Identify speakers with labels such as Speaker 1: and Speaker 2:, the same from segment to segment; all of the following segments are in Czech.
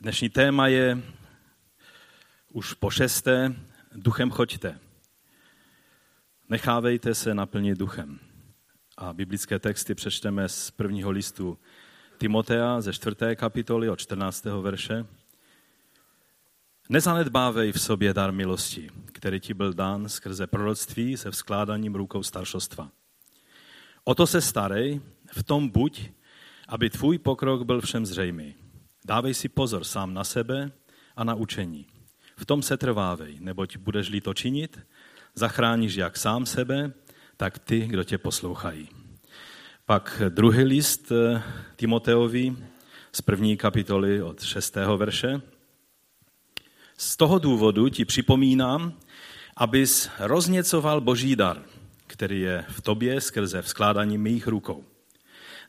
Speaker 1: Dnešní téma je už po šesté, duchem choďte. Nechávejte se naplnit duchem. A biblické texty přečteme z prvního listu Timotea ze čtvrté kapitoly od 14. verše. Nezanedbávej v sobě dar milosti, který ti byl dán skrze proroctví se vzkládaním rukou staršostva. O to se starej, v tom buď, aby tvůj pokrok byl všem zřejmý. Dávej si pozor sám na sebe a na učení. V tom se trvávej, neboť budeš-li to činit, zachráníš jak sám sebe, tak ty, kdo tě poslouchají. Pak druhý list eh, Timoteovi z první kapitoly od šestého verše. Z toho důvodu ti připomínám, abys rozněcoval boží dar, který je v tobě skrze vzkládání mých rukou.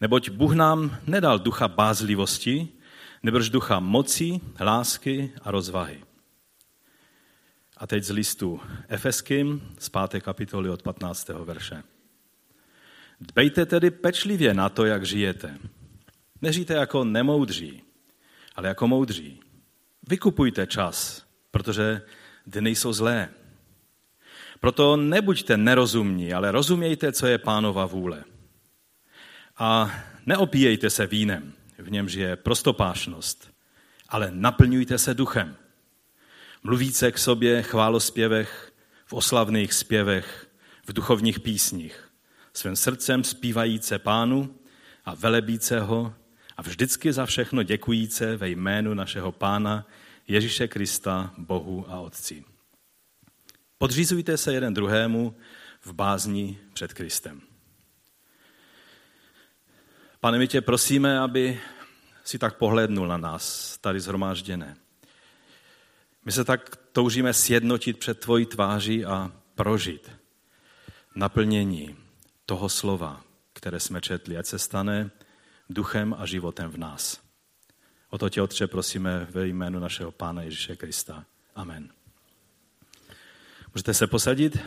Speaker 1: Neboť Bůh nám nedal ducha bázlivosti, nebož ducha moci, lásky a rozvahy. A teď z listu Efeským z 5. kapitoly od 15. verše. Dbejte tedy pečlivě na to, jak žijete. Nežijte jako nemoudří, ale jako moudří. Vykupujte čas, protože dny jsou zlé. Proto nebuďte nerozumní, ale rozumějte, co je pánova vůle. A neopíjejte se vínem, v němž je prostopášnost, ale naplňujte se duchem. Mluvíce k sobě chválospěvech, v oslavných zpěvech, v duchovních písních. Svým srdcem zpívajíce pánu a velebíce ho a vždycky za všechno děkujíce ve jménu našeho pána Ježíše Krista, Bohu a Otci. Podřízujte se jeden druhému v bázni před Kristem. Pane, my tě prosíme, aby si tak pohlednul na nás, tady zhromážděné. My se tak toužíme sjednotit před tvojí tváří a prožit naplnění toho slova, které jsme četli, ať se stane duchem a životem v nás. O to tě, Otče, prosíme ve jménu našeho Pána Ježíše Krista. Amen. Můžete se posadit?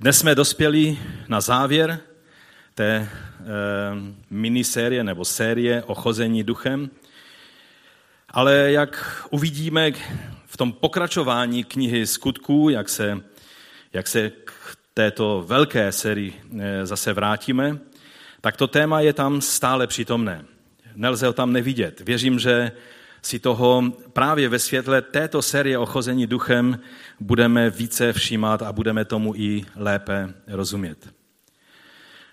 Speaker 1: Dnes jsme dospěli na závěr té e, minisérie nebo série o chození duchem. Ale jak uvidíme v tom pokračování knihy skutků, jak se, jak se k této velké sérii eh, zase vrátíme, tak to téma je tam stále přítomné. Nelze ho tam nevidět. Věřím, že si toho právě ve světle této série o chození duchem budeme více všímat a budeme tomu i lépe rozumět.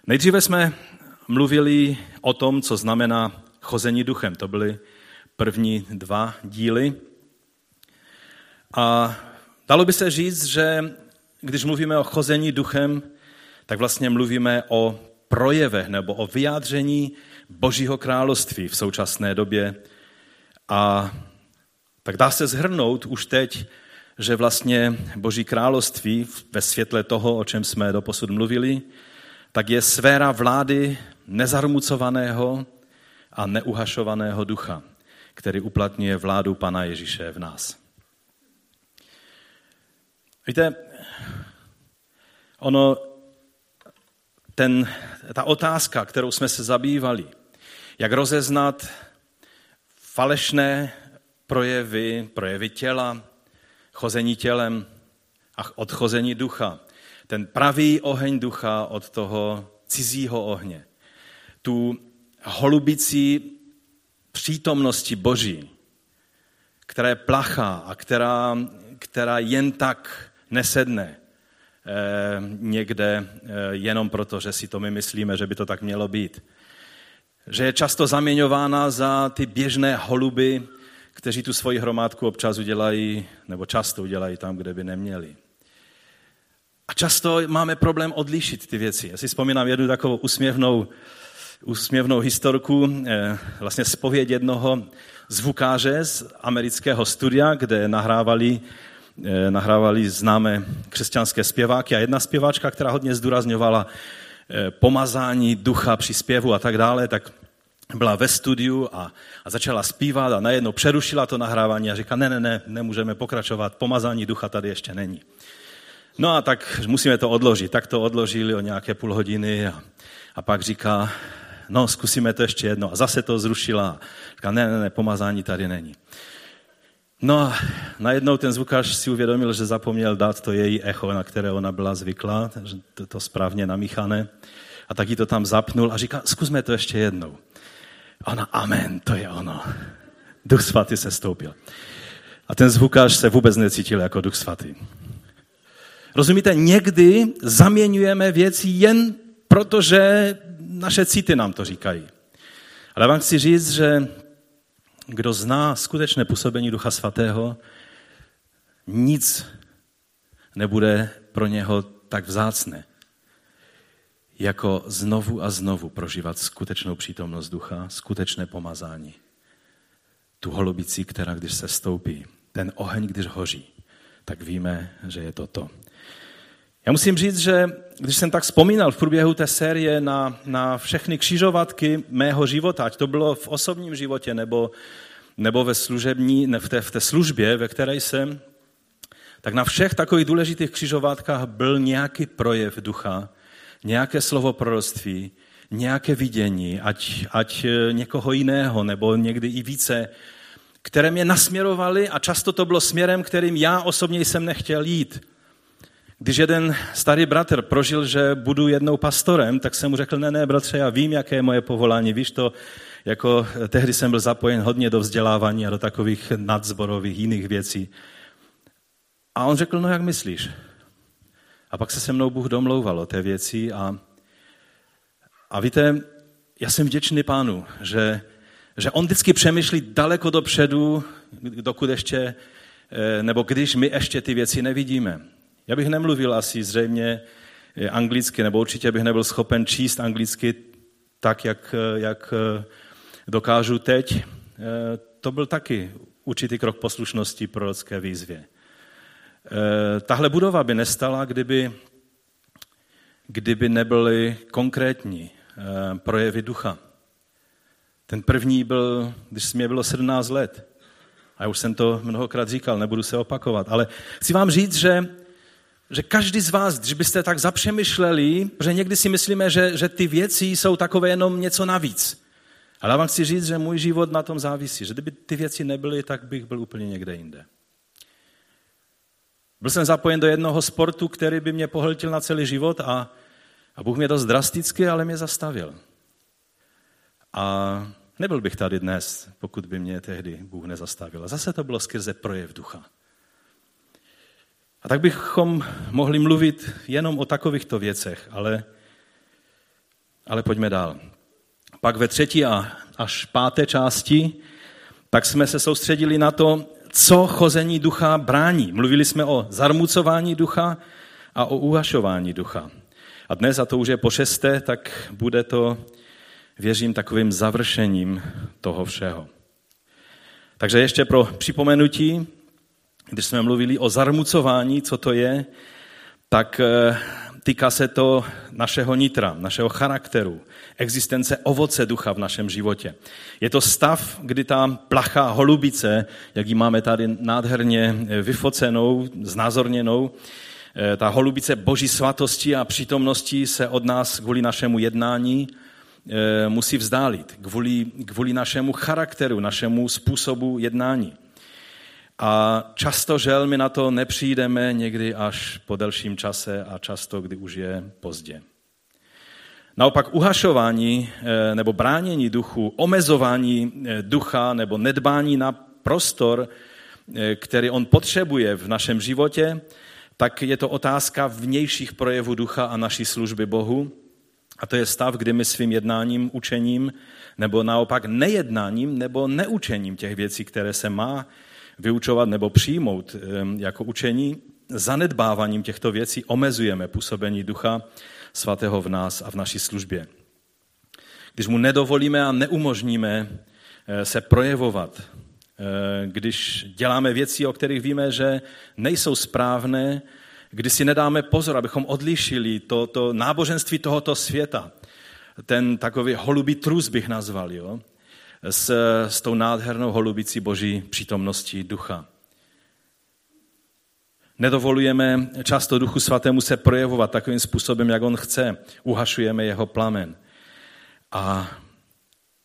Speaker 1: Nejdříve jsme mluvili o tom, co znamená chození duchem. To byly první dva díly. A dalo by se říct, že když mluvíme o chození duchem, tak vlastně mluvíme o projevech nebo o vyjádření Božího království v současné době. A tak dá se zhrnout už teď, že vlastně Boží království ve světle toho, o čem jsme doposud mluvili, tak je sféra vlády nezarmucovaného a neuhašovaného ducha, který uplatňuje vládu Pana Ježíše v nás. Víte, ono, ten, ta otázka, kterou jsme se zabývali, jak rozeznat falešné projevy, projevy těla, chození tělem a odchození ducha, ten pravý oheň ducha od toho cizího ohně. Tu holubicí přítomnosti Boží, která je plachá a která, která jen tak nesedne eh, někde eh, jenom proto, že si to my myslíme, že by to tak mělo být. Že je často zaměňována za ty běžné holuby, kteří tu svoji hromádku občas udělají, nebo často udělají tam, kde by neměli. A často máme problém odlišit ty věci. Já si vzpomínám jednu takovou usměvnou, usměvnou historku, eh, vlastně zpověď jednoho zvukáře z amerického studia, kde nahrávali, eh, nahrávali známé křesťanské zpěváky a jedna zpěváčka, která hodně zdůrazňovala eh, pomazání ducha při zpěvu a tak dále, tak byla ve studiu a, a začala zpívat a najednou přerušila to nahrávání a říká, ne, ne, ne, nemůžeme pokračovat, pomazání ducha tady ještě není. No a tak musíme to odložit. Tak to odložili o nějaké půl hodiny a, a pak říká, no zkusíme to ještě jedno. A zase to zrušila. Říká, ne, ne, ne, pomazání tady není. No a najednou ten zvukař si uvědomil, že zapomněl dát to její echo, na které ona byla zvyklá, že to, to správně namíchané. A taky to tam zapnul a říká, zkusme to ještě jednou. Ona, amen, to je ono. Duch svatý se stoupil. A ten zvukař se vůbec necítil jako duch svatý. Rozumíte, někdy zaměňujeme věci jen proto, že naše city nám to říkají. Ale vám chci říct, že kdo zná skutečné působení Ducha Svatého, nic nebude pro něho tak vzácné, jako znovu a znovu prožívat skutečnou přítomnost ducha, skutečné pomazání. Tu holubici, která když se stoupí, ten oheň, když hoří, tak víme, že je to to. Já musím říct, že když jsem tak vzpomínal v průběhu té série na, na všechny křižovatky mého života, ať to bylo v osobním životě nebo, nebo ve služební, ne, v, té, v té službě, ve které jsem, tak na všech takových důležitých křižovatkách byl nějaký projev ducha, nějaké slovo proroctví, nějaké vidění, ať, ať e, někoho jiného, nebo někdy i více, které mě nasměrovaly a často to bylo směrem, kterým já osobně jsem nechtěl jít. Když jeden starý bratr prožil, že budu jednou pastorem, tak jsem mu řekl, ne, ne, bratře, já vím, jaké je moje povolání, víš to, jako tehdy jsem byl zapojen hodně do vzdělávání a do takových nadzborových jiných věcí. A on řekl, no jak myslíš? A pak se se mnou Bůh domlouval o té věci a, a víte, já jsem vděčný pánu, že, že on vždycky přemýšlí daleko dopředu, dokud ještě, eh, nebo když my ještě ty věci nevidíme. Já bych nemluvil asi zřejmě eh, anglicky, nebo určitě bych nebyl schopen číst anglicky tak, jak, eh, jak dokážu teď. To byl taky určitý krok poslušnosti prorocké výzvě. Eh, tahle budova by nestala, kdyby, kdyby nebyly konkrétní eh, projevy ducha. Ten první byl, když mě bylo 17 let. A já už jsem to mnohokrát říkal, nebudu se opakovat. Ale chci vám říct, že, že každý z vás, když byste tak zapřemýšleli, že někdy si myslíme, že, že ty věci jsou takové jenom něco navíc. Ale já vám chci říct, že můj život na tom závisí. Že kdyby ty věci nebyly, tak bych byl úplně někde jinde. Byl jsem zapojen do jednoho sportu, který by mě pohltil na celý život a, a Bůh mě dost drasticky, ale mě zastavil. A nebyl bych tady dnes, pokud by mě tehdy Bůh nezastavil. A zase to bylo skrze projev ducha. A tak bychom mohli mluvit jenom o takovýchto věcech, ale, ale pojďme dál. Pak ve třetí a až páté části, tak jsme se soustředili na to, co chození ducha brání. Mluvili jsme o zarmucování ducha a o uhašování ducha. A dnes, a to už je po šesté, tak bude to, věřím, takovým završením toho všeho. Takže ještě pro připomenutí, když jsme mluvili o zarmucování, co to je, tak eh, týká se to našeho nitra, našeho charakteru, existence ovoce ducha v našem životě. Je to stav, kdy ta plachá holubice, jak ji máme tady nádherně vyfocenou, znázorněnou, eh, ta holubice boží svatosti a přítomnosti se od nás kvůli našemu jednání eh, musí vzdálit, kvůli, kvůli našemu charakteru, našemu způsobu jednání. A často, žel, my na to nepřijdeme někdy až po delším čase a často, kdy už je pozdě. Naopak uhašování eh, nebo bránění duchu, omezování eh, ducha nebo nedbání na prostor, eh, který on potřebuje v našem životě, tak je to otázka vnějších projevů ducha a naší služby Bohu. A to je stav, kdy my svým jednáním, učením, nebo naopak nejednáním, nebo neučením těch věcí, které se má vyučovat nebo přijmout jako učení, zanedbáváním těchto věcí omezujeme působení ducha svatého v nás a v naší službě. Když mu nedovolíme a neumožníme eh, se projevovat, eh, když děláme věci, o kterých víme, že nejsou správné, když si nedáme pozor, abychom odlišili to, to náboženství tohoto světa, ten takový holubý trus bych nazval, jo? S, s tou nádhernou holubicí boží přítomností ducha. Nedovolujeme často Duchu Svatému se projevovat takovým způsobem, jak on chce. Uhašujeme jeho plamen. A,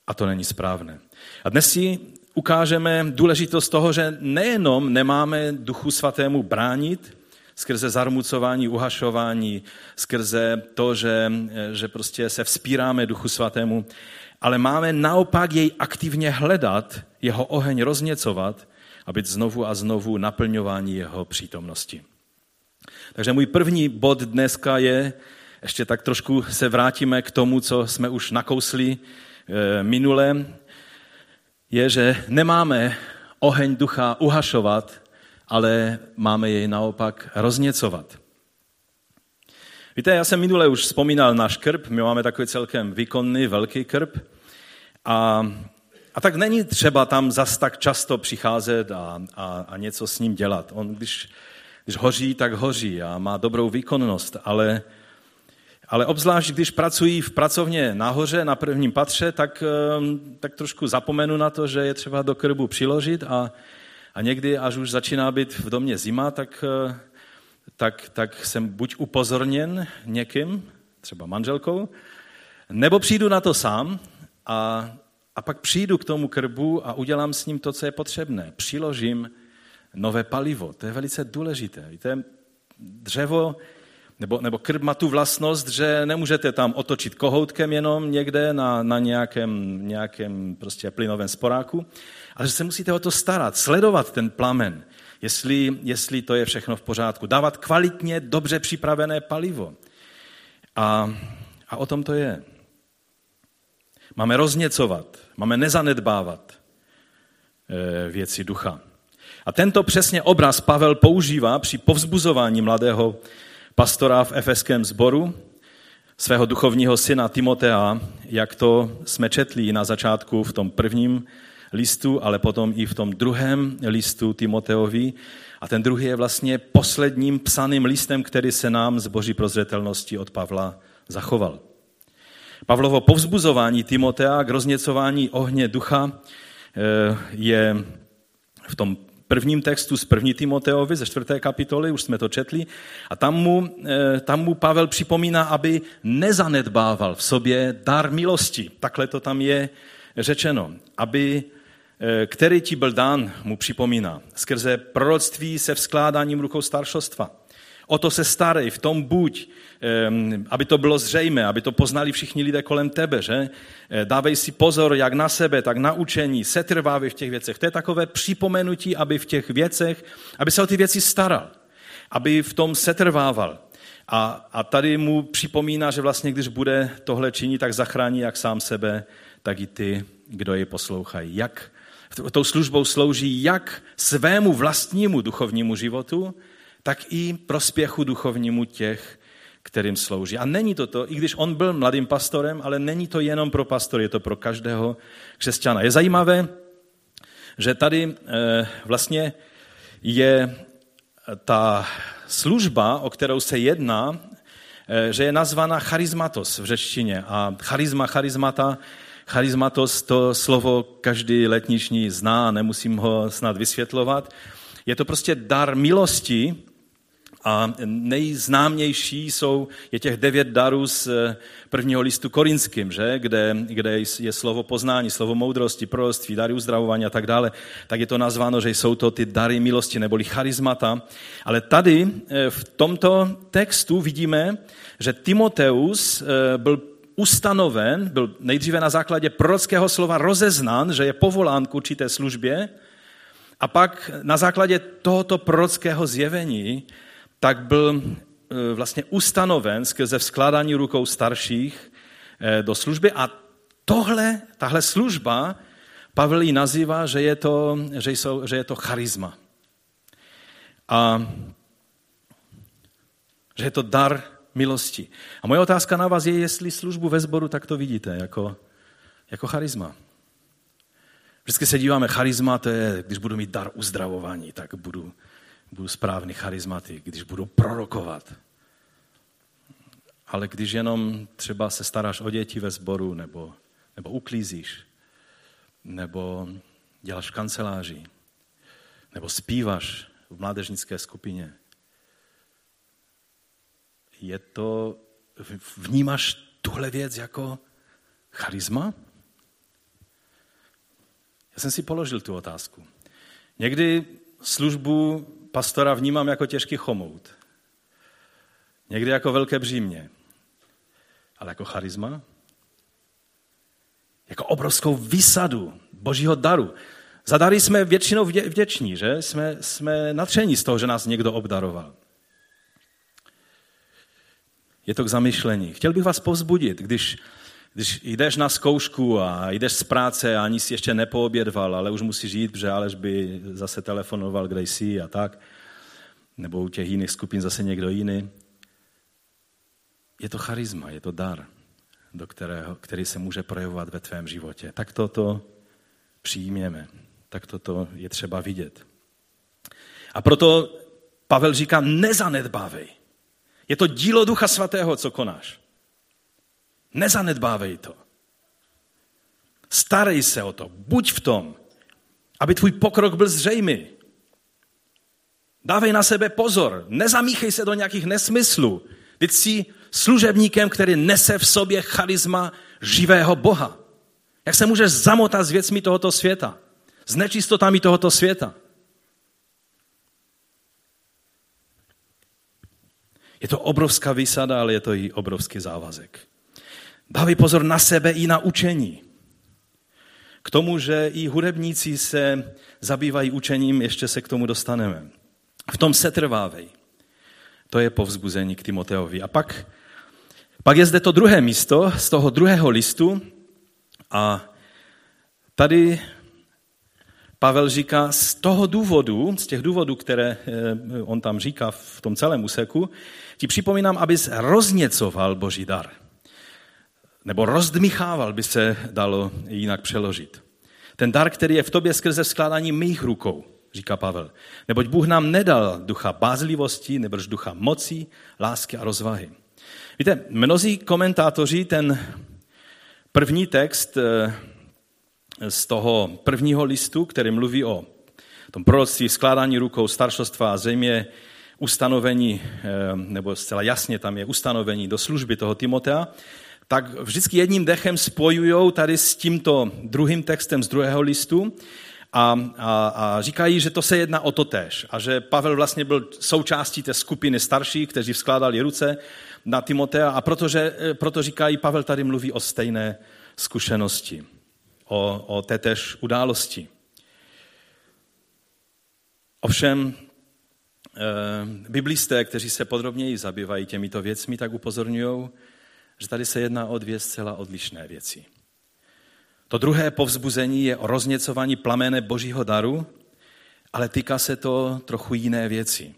Speaker 1: a to není správné. A dnes si ukážeme důležitost toho, že nejenom nemáme Duchu Svatému bránit, skrze zarmucování, uhašování, skrze to, že, že prostě se vzpíráme Duchu Svatému, ale máme naopak jej aktivně hledat, jeho oheň rozněcovat a být znovu a znovu naplňování jeho přítomnosti. Takže můj první bod dneska je, ještě tak trošku se vrátíme k tomu, co jsme už nakousli e, minule, je, že nemáme oheň ducha uhašovat, ale máme jej naopak rozněcovat. Víte, já jsem minule už vzpomínal náš krb, my máme takový celkem výkonný, velký krb a, a tak není třeba tam zas tak často přicházet a, a, a něco s ním dělat. On, když, když hoří, tak hoří a má dobrou výkonnost, ale, ale obzvlášť, když pracují v pracovně nahoře, na prvním patře, tak, ehm, tak trošku zapomenu na to, že je třeba do krbu přiložit a, a někdy, až už začíná být v domě zima, tak, eh, tak, tak jsem buď upozorněn někým, třeba manželkou, nebo přijdu na to sám a, a pak přijdu k tomu krbu a udělám s ním to, co je potřebné. Přiložím nové palivo. To je velice důležité. Víte, dřevo nebo, nebo krb má tu vlastnost, že nemůžete tam otočit kohoutkem jenom někde na, na nějakém, nějakém prostě plynovém sporáku, ale že se musíte o to starat, sledovat ten plamen, jestli, jestli to je všechno v pořádku, dávat kvalitně, dobře připravené palivo. A, a o tom to je. Máme rozněcovat, máme nezanedbávat eh, věci ducha. A tento přesně obraz Pavel používá při povzbuzování mladého pastora v efeském sboru, svého duchovního syna Timotea, jak to jsme četli na začátku v tom prvním listu, ale potom i v tom druhém listu Timoteovi. A ten druhý je vlastně posledním psaným listem, který se nám z boží prozřetelnosti od Pavla zachoval. Pavlovo povzbuzování Timotea k rozněcování ohně ducha eh, je v tom prvním textu z první Timoteovi ze čtvrté kapitoly, už jsme to četli, a tam mu, eh, tam mu Pavel připomíná, aby nezanedbával v sobě dar milosti. Takhle to tam je řečeno. Aby, který ti byl dán, mu připomíná, skrze proroctví se vzkládáním rukou staršostva. O to se starej, v tom buď, aby to bylo zřejmé, aby to poznali všichni lidé kolem tebe, že? Eh, dávej si pozor jak na sebe, tak na učení, setrvávej v těch věcech. To je takové připomenutí, aby v těch věcech, aby se o ty věci staral, aby v tom setrvával. A, a tady mu připomíná, že vlastně, když bude tohle činit, tak zachrání jak sám sebe, tak i ty, kdo je poslouchají. Jak tou službou slouží jak svému vlastnímu duchovnímu životu, tak i prospěchu duchovnímu těch, kterým slouží. A není to to, i když on byl mladým pastorem, ale není to jenom pro pastory, je to pro každého křesťana. Je zajímavé, že tady eh, vlastně je ta služba, o kterou se jedná, eh, že je nazvána charizmatos v řečtině. A charisma, charizmata, charizmatos, to slovo každý letniční zná, nemusím ho snad vysvětlovat. Je to prostě dar milosti, a nejznámější jsou, je těch devět darů z eh, prvního listu korinským, že? Kde, kde je slovo poznání, slovo moudrosti, proroctví, dary uzdravování a tak dále. Tak je to nazváno, že jsou to ty dary milosti neboli charizmata. Ale tady eh, v tomto textu vidíme, že Timoteus eh, byl ustanoven, byl nejdříve na základě prorockého slova rozeznán, že je povolán k určité službě, a pak na základě tohoto prorockého zjevení tak byl e, vlastně ustanoven skrze vzkládání rukou starších e, do služby a tohle, tahle služba Pavel ji nazývá, že je to, že jsou, že je to charisma. A že je to dar milosti. A moje otázka na vás je, jestli službu ve sboru tak to vidíte, jako, jako charisma. Vždycky se díváme, charisma to je, když budu mít dar uzdravování, tak budu budu správný charizmatik, když budu prorokovat. Ale když jenom třeba se staráš o děti ve sboru, nebo, nebo uklízíš, nebo děláš v kanceláři, nebo zpíváš v mládežnické skupině, je to, vnímáš tuhle věc jako, charisma? Já jsem si položil tu otázku. Někdy službu pastora vnímám jako těžký chomout. Někdy jako velké břímě. Ale jako charisma? Jako obrovskou výsadu božího daru. Za dary jsme většinou vděční, že? Jsme, jsme natření z toho, že nás někdo obdaroval. Je to k zamyšlení. Chtěl bych vás povzbudit, když, když jdeš na zkoušku a jdeš z práce a ani si ještě nepoobědval, ale už musíš jít, protože Aleš by zase telefonoval, kde jsi a tak, nebo u těch jiných skupin zase někdo jiný. Je to charisma, je to dar, do kterého, který se může projevovat ve tvém životě. Tak toto přijměme, tak toto je třeba vidět. A proto Pavel říká, nezanedbávej. Je to dílo Ducha Svatého, co konáš. Nezanedbávej to. Starej se o to, buď v tom, aby tvůj pokrok byl zřejmý. Dávej na sebe pozor, nezamíchej se do nějakých nesmyslů. Teď jsi služebníkem, který nese v sobě charisma živého Boha. Jak se můžeš zamotat s věcmi tohoto světa? S nečistotami tohoto světa? Je to obrovská výsada, ale je to i obrovský závazek. Dávej pozor na sebe i na učení. K tomu, že i hudebníci se zabývají učením, ještě se k tomu dostaneme. V tom se trvávej. To je povzbuzení k Timoteovi. A pak, pak je zde to druhé místo z toho druhého listu a tady Pavel říká, z toho důvodu, z těch důvodů, které eh, on tam říká v tom celém úseku, ti připomínám, abys rozněcoval boží dar. Nebo rozdmychával by se dalo jinak přeložit. Ten dar, který je v tobě skrze skládání mých rukou, říká Pavel. Neboť Bůh nám nedal ducha bázlivosti, nebož ducha moci, lásky a rozvahy. Víte, mnozí komentátoři ten první text eh, z toho prvního listu, který mluví o tom proroctví, skládání rukou, staršostva a zřejmě ustanovení, eh, nebo zcela jasně tam je ustanovení do služby toho Timotea, tak vždycky jedním dechem spojují tady s tímto druhým textem z druhého listu a, a, a říkají, že to se jedná o to tež a že Pavel vlastně byl součástí té skupiny starších, kteří vzkládali ruce na Timotea a protože, eh, proto říkají, Pavel tady mluví o stejné zkušenosti o, o tétež události. Ovšem, biblisté, kteří se podrobněji zabývají těmito věcmi, tak upozorňují, že tady se jedná o dvě zcela odlišné věci. To druhé povzbuzení je o rozněcování plamene božího daru, ale týká se to trochu jiné věci.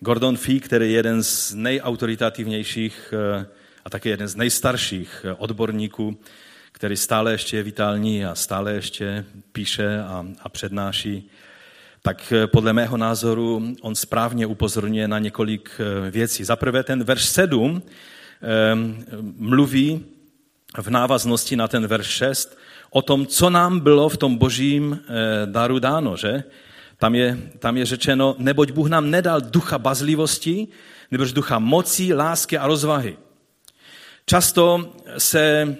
Speaker 1: Gordon Fee, který je jeden z nejautoritativnějších eh, a také jeden z nejstarších eh, odborníků který stále ještě je vitální a stále ještě píše a, a přednáší, tak eh, podle mého názoru on správně upozorňuje na několik eh, věcí. Za prvé ten verš 7 eh, mluví v návaznosti na ten verš 6 o tom, co nám bylo v tom božím daru dáno, že? Tam je, tam je řečeno, neboť Bůh nám nedal ducha bazlivosti, nebož ducha moci, lásky a rozvahy. Často se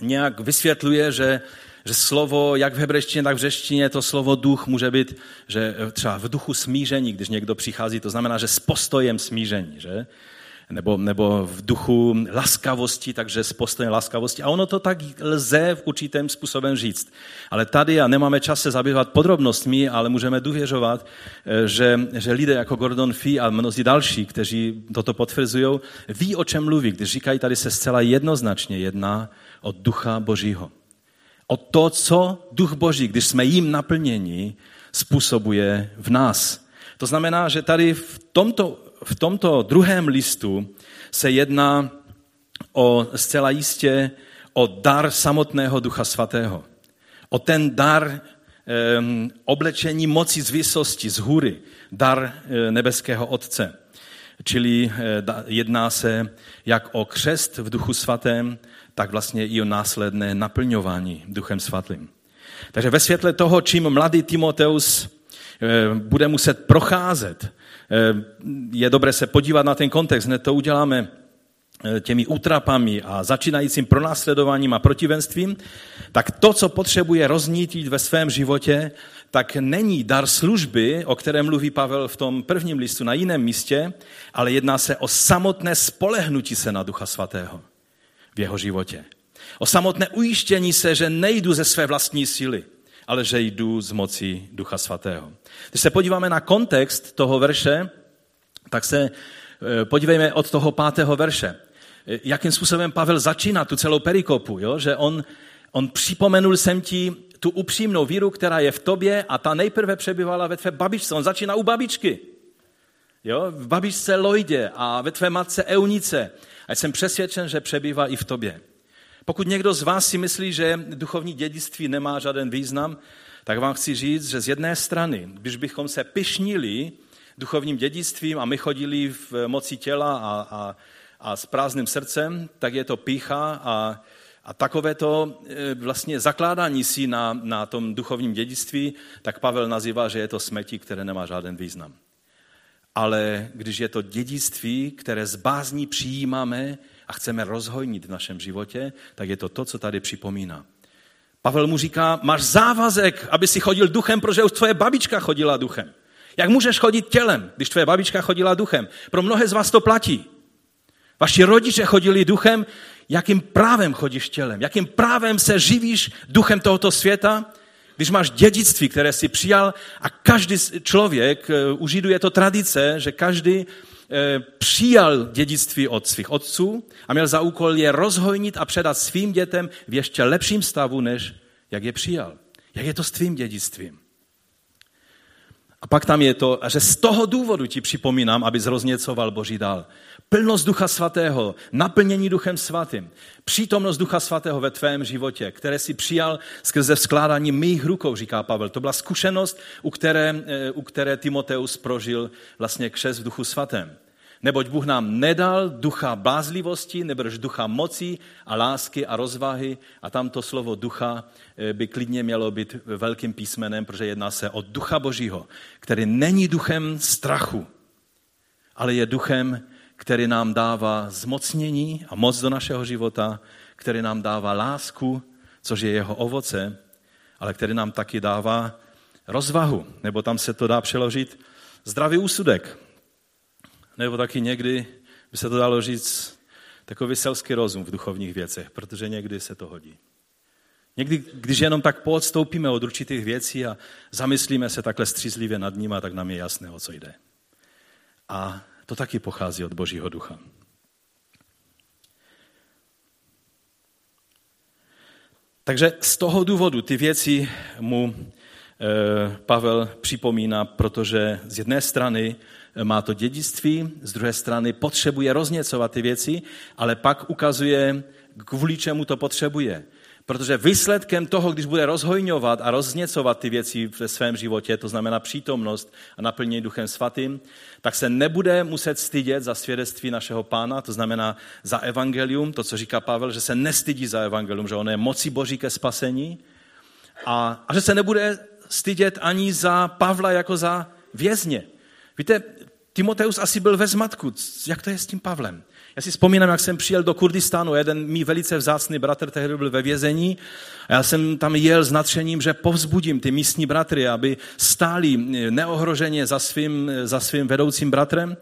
Speaker 1: nějak vysvětluje, že, že slovo, jak v hebrejštině, tak v řeštině, to slovo duch může být, že třeba v duchu smíření, když někdo přichází, to znamená, že s postojem smíření, že? Nebo, nebo v duchu laskavosti, takže s postojem laskavosti. A ono to tak lze v určitém způsobem říct. Ale tady, a nemáme čas se zabývat podrobnostmi, ale můžeme důvěřovat, eh, že, že lidé jako Gordon Fee a mnozí další, kteří toto potvrzují, ví, o čem mluví, když říkají, tady se zcela jednoznačně jedná od Ducha Božího. O to, co Duch Boží, když jsme jim naplněni, způsobuje v nás. To znamená, že tady v tomto, v tomto druhém listu se jedná o zcela jistě o dar samotného Ducha Svatého. O ten dar um, oblečení moci z vysosti, z hůry, dar uh, nebeského Otce. Čili uh, jedná se jak o křest v Duchu Svatém, tak vlastně i o následné naplňování Duchem Svatým. Takže ve světle toho, čím mladý Timoteus eh, bude muset procházet, eh, je dobré se podívat na ten kontext, hned to uděláme. e, těmi útrapami a začínajícím pronásledováním a protivenstvím, tak to, co potřebuje roznítit ve svém životě, tak není dar služby, o kterém mluví Pavel v tom prvním listu na jiném místě, ale jedná se o samotné spolehnutí se na Ducha Svatého v jeho životě. O samotné ujištění se, že nejdu ze své vlastní síly, ale že jdu z moci Ducha Svatého. Když se podíváme na kontext toho verše, tak se eh, podívejme od toho pátého verše. Eh, jakým způsobem Pavel začíná tu celou perikopu, jo? že on, on připomenul jsem ti tu upřímnou víru, která je v tobě a ta nejprve přebyvala ve tvé babičce. On začíná u babičky. Jo? V babičce Lojdě a ve tvé matce Eunice. A jsem přesvědčen, že přebývá i v tobě. Pokud někdo z vás si myslí, že duchovní dědictví nemá žádný význam, tak vám chci říct, že z jedné strany, když bychom se pišnili duchovním dědictvím a my chodili v moci těla a, a, a s prázdným srdcem, tak je to pícha a, a takové to e, vlastně zakládání si na, na tom duchovním dědictví, tak Pavel nazývá, že je to smetí, které nemá žádný význam. Ale když je to dědictví, které z bázní přijímáme a chceme rozhojnit v našem životě, tak je to to, co tady připomíná. Pavel mu říká, máš závazek, aby si chodil duchem, protože už tvoje babička chodila duchem. Jak můžeš chodit tělem, když tvoje babička chodila duchem? Pro mnohé z vás to platí. Vaši rodiče chodili duchem, jakým právem chodíš tělem? Jakým právem se živíš duchem tohoto světa? Když máš dědictví, které si přijal a každý člověk, eh, u Židů je to tradice, že každý eh, přijal dědictví od svých otců a měl za úkol je rozhojnit a předat svým dětem v ještě lepším stavu, než jak je přijal. Jak je to s tvým dědictvím? A pak tam je to, že z toho důvodu ti připomínám, aby zrozněcoval Boží dál. Plnost Ducha Svatého, naplnění Duchem Svatým, přítomnost Ducha Svatého ve tvém životě, které si přijal skrze skládání mých rukou, říká Pavel. To byla zkušenost, u které, eh, u které Timoteus prožil vlastně křes v Duchu Svatém. Neboť Bůh nám nedal ducha blázlivosti, nebož ducha moci a lásky a rozvahy. A tamto slovo ducha eh, by klidně mělo být velkým písmenem, protože jedná se o ducha božího, který není duchem strachu, ale je duchem, který nám dává zmocnění a moc do našeho života, který nám dává lásku, což je jeho ovoce, ale který nám taky dává rozvahu, nebo tam se to dá přeložit zdravý úsudek, nebo taky někdy by se to dalo říct takový selský rozum v duchovních věcech, protože někdy se to hodí. Někdy, když jenom tak poodstoupíme od určitých věcí a zamyslíme se takhle střízlivě nad nimi, tak nám je jasné, o co jde. A to taky pochází od Božího ducha. Takže z toho důvodu ty věci mu eh, Pavel připomíná, protože z jedné strany má to dědictví, z druhé strany potřebuje rozněcovat ty věci, ale pak ukazuje, kvůli čemu to potřebuje. Protože výsledkem toho, když bude rozhojňovat a rozněcovat ty věci ve svém životě, to znamená přítomnost a naplnění Duchem Svatým, tak se nebude muset stydět za svědectví našeho pána, to znamená za evangelium, to, co říká Pavel, že se nestydí za evangelium, že on je moci boží ke spasení a, a že se nebude stydět ani za Pavla jako za vězně. Víte, Timoteus asi byl ve zmatku. Jak to je s tím Pavlem? Já si vzpomínám, jak jsem přijel do Kurdistánu, jeden mý velice vzácný bratr tehdy byl ve vězení a já jsem tam jel s natřením, že povzbudím ty místní bratry, aby stáli neohroženě za svým, za svým vedoucím bratrem.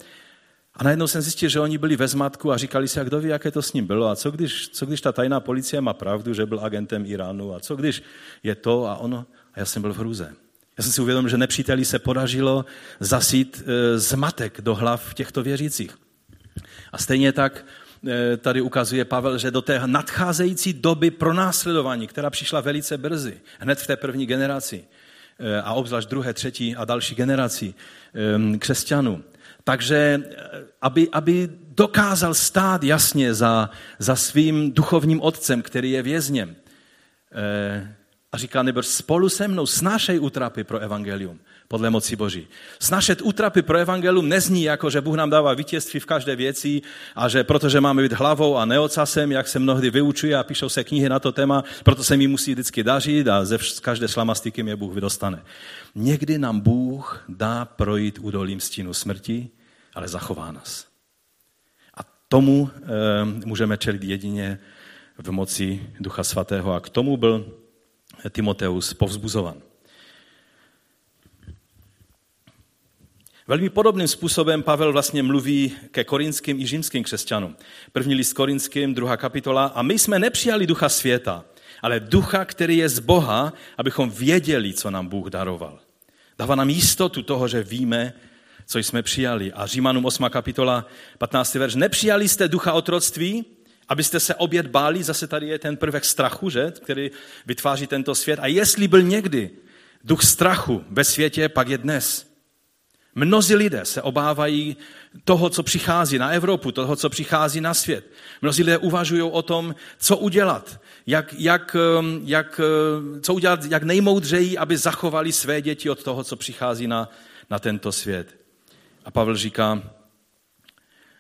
Speaker 1: A najednou jsem zjistil, že oni byli ve zmatku a říkali si, a kdo ví, jaké to s ním bylo. A co když, co když ta tajná policie má pravdu, že byl agentem Iránu? A co když je to a ono? A já jsem byl v hruze. Já jsem si uvědomil, že nepříteli se podařilo zasít e, zmatek do hlav těchto věřících. A stejně tak e, tady ukazuje Pavel, že do té nadcházející doby pronásledování, která přišla velice brzy, hned v té první generaci, e, a obzvlášť druhé, třetí a další generaci křesťanů, takže aby, aby dokázal stát jasně za, za svým duchovním otcem, který je vězněm, a říká, nebo spolu se mnou snášej útrapy pro evangelium, podle moci Boží. Snašet útrapy pro evangelium nezní jako, že Bůh nám dává vítězství v každé věci a že protože máme být hlavou a neocasem, jak se mnohdy vyučuje a píšou se knihy na to téma, proto se mi musí vždycky dařit a ze každé slamastiky mě Bůh vydostane. Někdy nám Bůh dá projít údolím stínu smrti, ale zachová nás tomu eh, můžeme čelit jedině v moci Ducha Svatého a k tomu byl Timoteus povzbuzovan. Velmi podobným způsobem Pavel vlastně mluví ke korinským i římským křesťanům. První list korinským, druhá kapitola. A my jsme nepřijali ducha světa, ale ducha, který je z Boha, abychom věděli, co nám Bůh daroval. Dává nám jistotu toho, že víme, co jsme přijali. A Římanům 8. kapitola 15. verš. Nepřijali jste ducha otroctví, abyste se oběd báli, zase tady je ten prvek strachu, že? který vytváří tento svět. A jestli byl někdy duch strachu ve světě, pak je dnes. Mnozí lidé se obávají toho, co přichází na Evropu, toho, co přichází na svět. Mnozí lidé uvažují o tom, co udělat, jak, jak, um, jak, uh, co udělat jak nejmoudřejí, aby zachovali své děti od toho, co přichází na, na tento svět. A Pavel říká,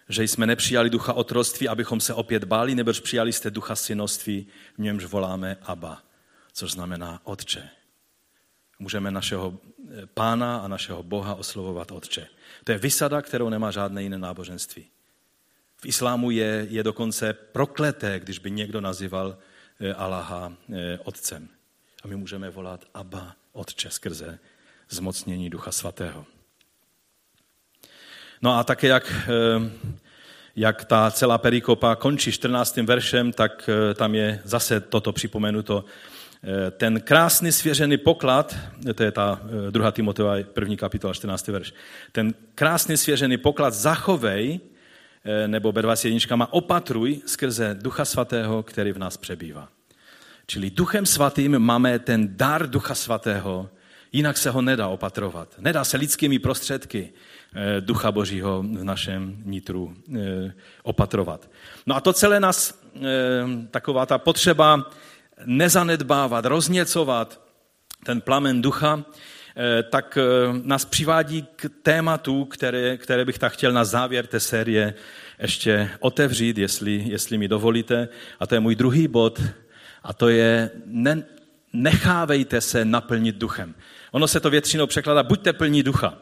Speaker 1: že jsme nepřijali ducha otroství, abychom se opět báli, nebož přijali jste ducha synoství, v němž voláme Abba, což znamená Otče. Můžeme našeho eh, pána a našeho Boha oslovovat Otče. To je vysada, kterou nemá žádné jiné náboženství. V islámu je, je dokonce prokleté, když by někdo nazýval eh, Allaha eh, Otcem. A my můžeme volat Abba, Otče, skrze zmocnění Ducha Svatého. No a také jak, jak ta celá perikopa končí 14. veršem, tak tam je zase toto připomenuto. Eh, ten krásný svěřený poklad, to je ta druhá Timoteva, první kapitola, 14. verš. Ten krásný svěřený poklad zachovej, nebo B21 má opatruj skrze Ducha Svatého, který v nás přebývá. Čili Duchem Svatým máme ten dar Ducha Svatého, jinak se ho nedá opatrovat. Nedá se lidskými prostředky, Eh, Ducha Božího v našem nitru eh, opatrovat. No a to celé nás, eh, taková ta potřeba nezanedbávat, rozněcovat ten plamen ducha, tak nás přivádí k tématu, které, které bych tak chtěl na závěr té série ještě otevřít, jestli, jestli mi dovolíte. A to je můj druhý bod, a to je ne, nechávejte se naplnit duchem. Ono se to většinou překládá, buďte plní ducha.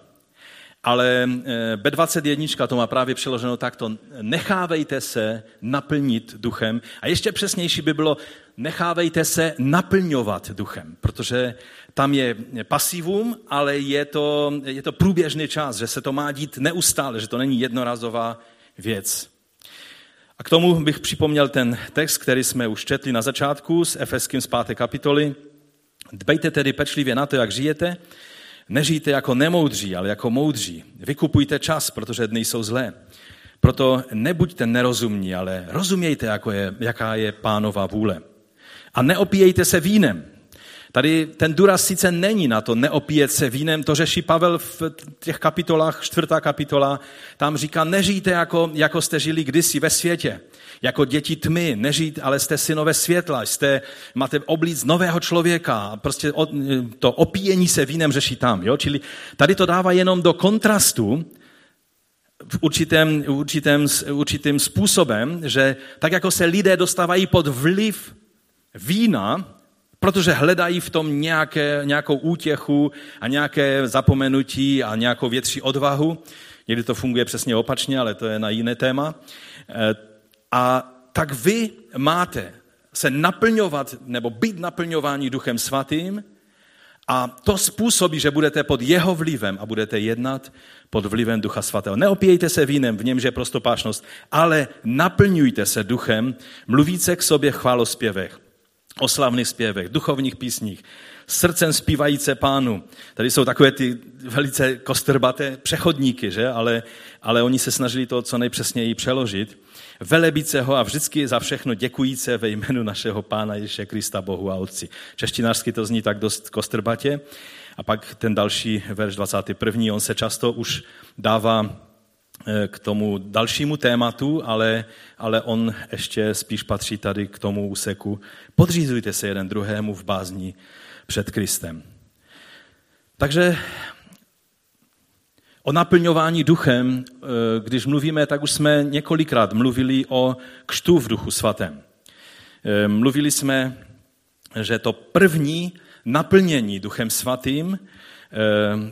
Speaker 1: Ale eh, B21 to má právě přeloženo takto. Nechávejte se naplnit duchem. A ještě přesnější by bylo, nechávejte se naplňovat duchem, protože tam je pasivum, ale je to, je to průběžný čas, že se to má dít neustále, že to není jednorazová věc. A k tomu bych připomněl ten text, který jsme už četli na začátku s Efeským z 5. kapitoly. Dbejte tedy pečlivě na to, jak žijete, Nežijte jako nemoudří, ale jako moudří. Vykupujte čas, protože dny jsou zlé. Proto nebuďte nerozumní, ale rozumějte, jako je, jaká je pánova vůle. A neopíjejte se vínem. Tady ten důraz sice není na to neopíjet se vínem, to řeší Pavel v těch kapitolách, čtvrtá kapitola, tam říká, nežijte jako, jako jste žili kdysi ve světě jako děti tmy, nežít, ale jste synové světla, jste, máte oblíc nového člověka, prostě to opíjení se vínem řeší tam. Jo? Čili tady to dává jenom do kontrastu v určitém, určitém, určitým způsobem, že tak jako se lidé dostávají pod vliv vína, protože hledají v tom nějaké, nějakou útěchu a nějaké zapomenutí a nějakou větší odvahu. Někdy to funguje přesně opačně, ale to je na jiné téma. Eh, a tak vy máte se naplňovat nebo být naplňováni Duchem Svatým a to způsobí, že budete pod jeho vlivem a budete jednat pod vlivem Ducha Svatého. Neopijejte se vínem, v němž je prostopášnost, ale naplňujte se duchem, mluvíce k sobě chválospěvech, oslavných zpěvech, duchovních písních, srdcem zpívajíce pánu. Tady jsou takové ty velice kostrbaté přechodníky, že? Ale, ale oni se snažili to co nejpřesněji přeložit velebíce ho a vždycky za všechno děkujíce ve jménu našeho Pána Ježíše Krista Bohu a Otci. Češtinářsky to zní tak dost kostrbatě. A pak ten další verš 21. On se často už dává k tomu dalšímu tématu, ale, ale on ještě spíš patří tady k tomu úseku. Podřízujte se jeden druhému v bázní před Kristem. Takže O naplňování duchem, eh, když mluvíme, tak už jsme několikrát mluvili o křtu v duchu svatém. Eh, mluvili jsme, že to první naplnění duchem svatým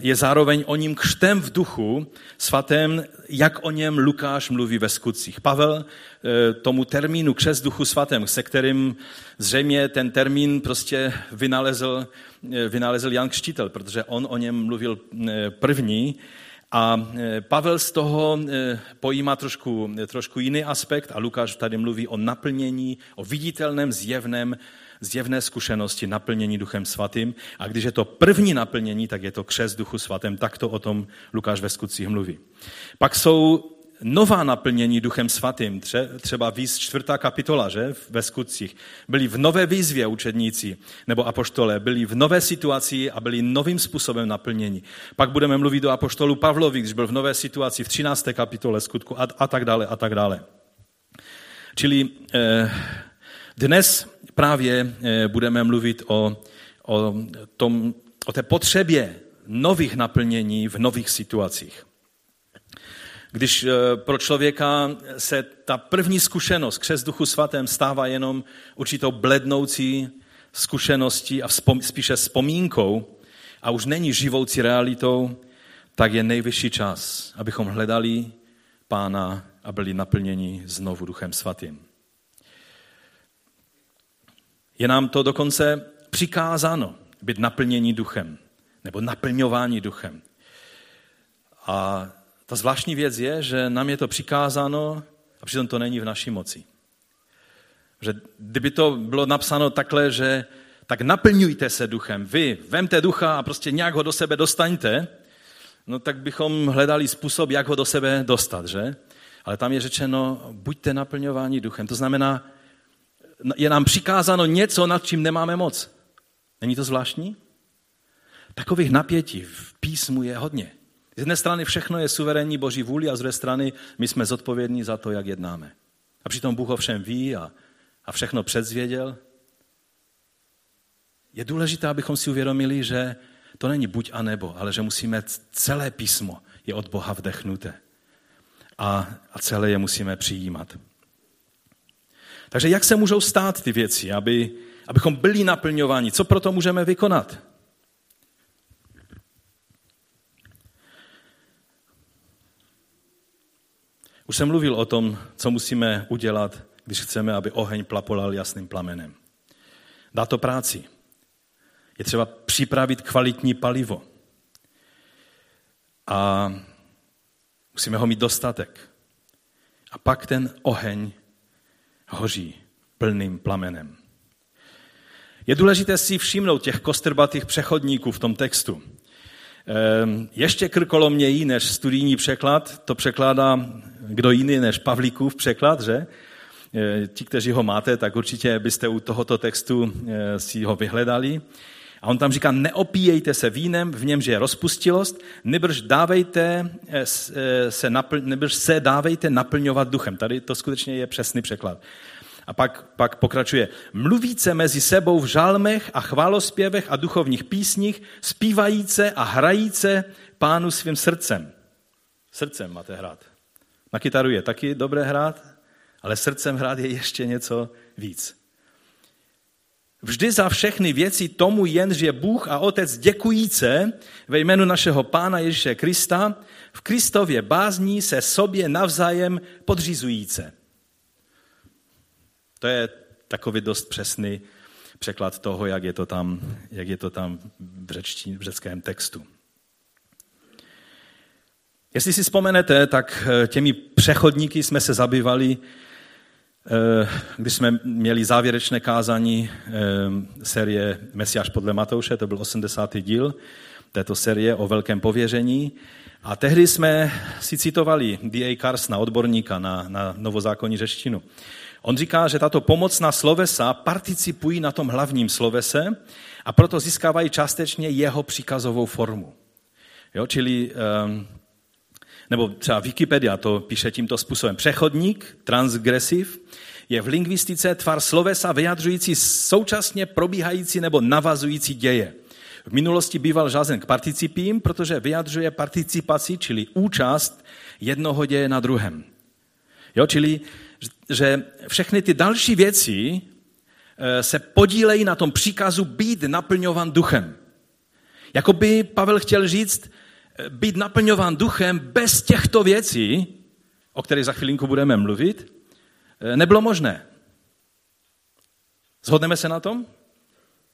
Speaker 1: je zároveň o ním křtem v duchu svatém, jak o něm Lukáš mluví ve skutcích. Pavel eh, tomu termínu křest duchu svatém, se kterým zřejmě ten termín prostě vynalezl, eh, vynalezl Jan Křtitel, protože on o něm mluvil první, a Pavel z toho pojímá trošku, trošku jiný aspekt a Lukáš tady mluví o naplnění, o viditelném, zjevném zjevné zkušenosti naplnění Duchem Svatým. A když je to první naplnění, tak je to křes Duchu Svatém. Tak to o tom Lukáš ve skutcích mluví. Pak jsou nová naplnění Duchem Svatým, třeba víc čtvrtá kapitola, že, ve skutcích. Byli v nové výzvě učedníci nebo apoštole, byli v nové situaci a byli novým způsobem naplnění. Pak budeme mluvit o apoštolu Pavlovi, když byl v nové situaci v 13. kapitole skutku a, a tak dále a tak dále. Čili eh, dnes právě eh, budeme mluvit o, o, tom, o té potřebě nových naplnění v nových situacích. Když eh, pro člověka se ta první zkušenost křes duchu svatém stává jenom určitou blednoucí zkušeností a vzpom, spíše vzpomínkou a už není živoucí realitou, tak je nejvyšší čas, abychom hledali Pána a byli naplněni znovu Duchem Svatým. Je nám to dokonce přikázáno být naplnění duchem, nebo naplňování duchem. A ta zvláštní věc je, že nám je to přikázáno a přitom to není v naší moci. Že kdyby to bylo napsáno takhle, že tak naplňujte se duchem, vy vemte ducha a prostě nějak ho do sebe dostaňte, no tak bychom hledali způsob, jak ho do sebe dostat, že? Ale tam je řečeno, buďte naplňováni duchem. To znamená, je nám přikázáno něco, nad čím nemáme moc. Není to zvláštní? Takových napětí v písmu je hodně. Z jedné strany všechno je suverénní boží vůli a z druhé strany my jsme zodpovědní za to, jak jednáme. A přitom Bůh o všem ví a, a všechno předzvěděl. Je důležité, abychom si uvědomili, že to není buď a nebo, ale že musíme celé písmo je od Boha vdechnuté. A, a celé je musíme přijímat. Takže jak se můžou stát ty věci, aby, abychom byli naplňováni? Co proto můžeme vykonat? Už jsem mluvil o tom, co musíme udělat, když chceme, aby oheň plapolal jasným plamenem. Dá to práci. Je třeba připravit kvalitní palivo. A musíme ho mít dostatek. A pak ten oheň hoří plným plamenem. Je důležité si všimnout těch kostrbatých přechodníků v tom textu. Ehm, ještě krkolomněji než studijní překlad, to překládá kdo jiný než Pavlíkův překlad, že? Ehm, ti, kteří ho máte, tak určitě byste u tohoto textu ehm, si ho vyhledali. A on tam říká, neopíjejte se vínem, v němž je rozpustilost, nebrž dávejte eh, eh, se, napl, nebrž se dávejte naplňovat duchem. Tady to skutečně je přesný překlad. A pak, pak pokračuje. Mluvíce mezi sebou v žalmech a chválospěvech a duchovních písních, zpívajíce a hrajíce pánu svým srdcem. Srdcem máte hrát. Na kytaru je taky dobré hrát, ale srdcem hrát je ještě něco víc. Vždy za všechny věci tomu jenž je Bůh a Otec děkujíce ve jménu našeho Pána Ježíše Krista, v Kristově bázní se sobě navzájem podřizujíce. To je takový dost přesný překlad toho, jak je to tam, jak je to tam v, řečtí, v řeckém textu. Jestli si vzpomenete, tak eh, těmi přechodníky jsme se zabývali když jsme měli závěrečné kázání eh, série Mesiáš podle Matouše, to byl 80. díl této série o velkém pověření. A tehdy jsme si citovali D.A. Karsna, odborníka na, na novozákonní řeštinu. On říká, že tato pomocná slovesa participují na tom hlavním slovese a proto získávají částečně jeho příkazovou formu. Jo, čili um, nebo třeba Wikipedia to píše tímto způsobem. Přechodník, transgresiv, je v lingvistice tvar slovesa vyjadřující současně probíhající nebo navazující děje. V minulosti býval žázen k participím, protože vyjadřuje participaci, čili účast jednoho děje na druhém. Jo, čili, že všechny ty další věci eh, se podílejí na tom příkazu být naplňovan duchem. Jakoby Pavel chtěl říct, být naplňován duchem bez těchto věcí, o kterých za chvilinku budeme mluvit, nebylo možné. Zhodneme se na tom?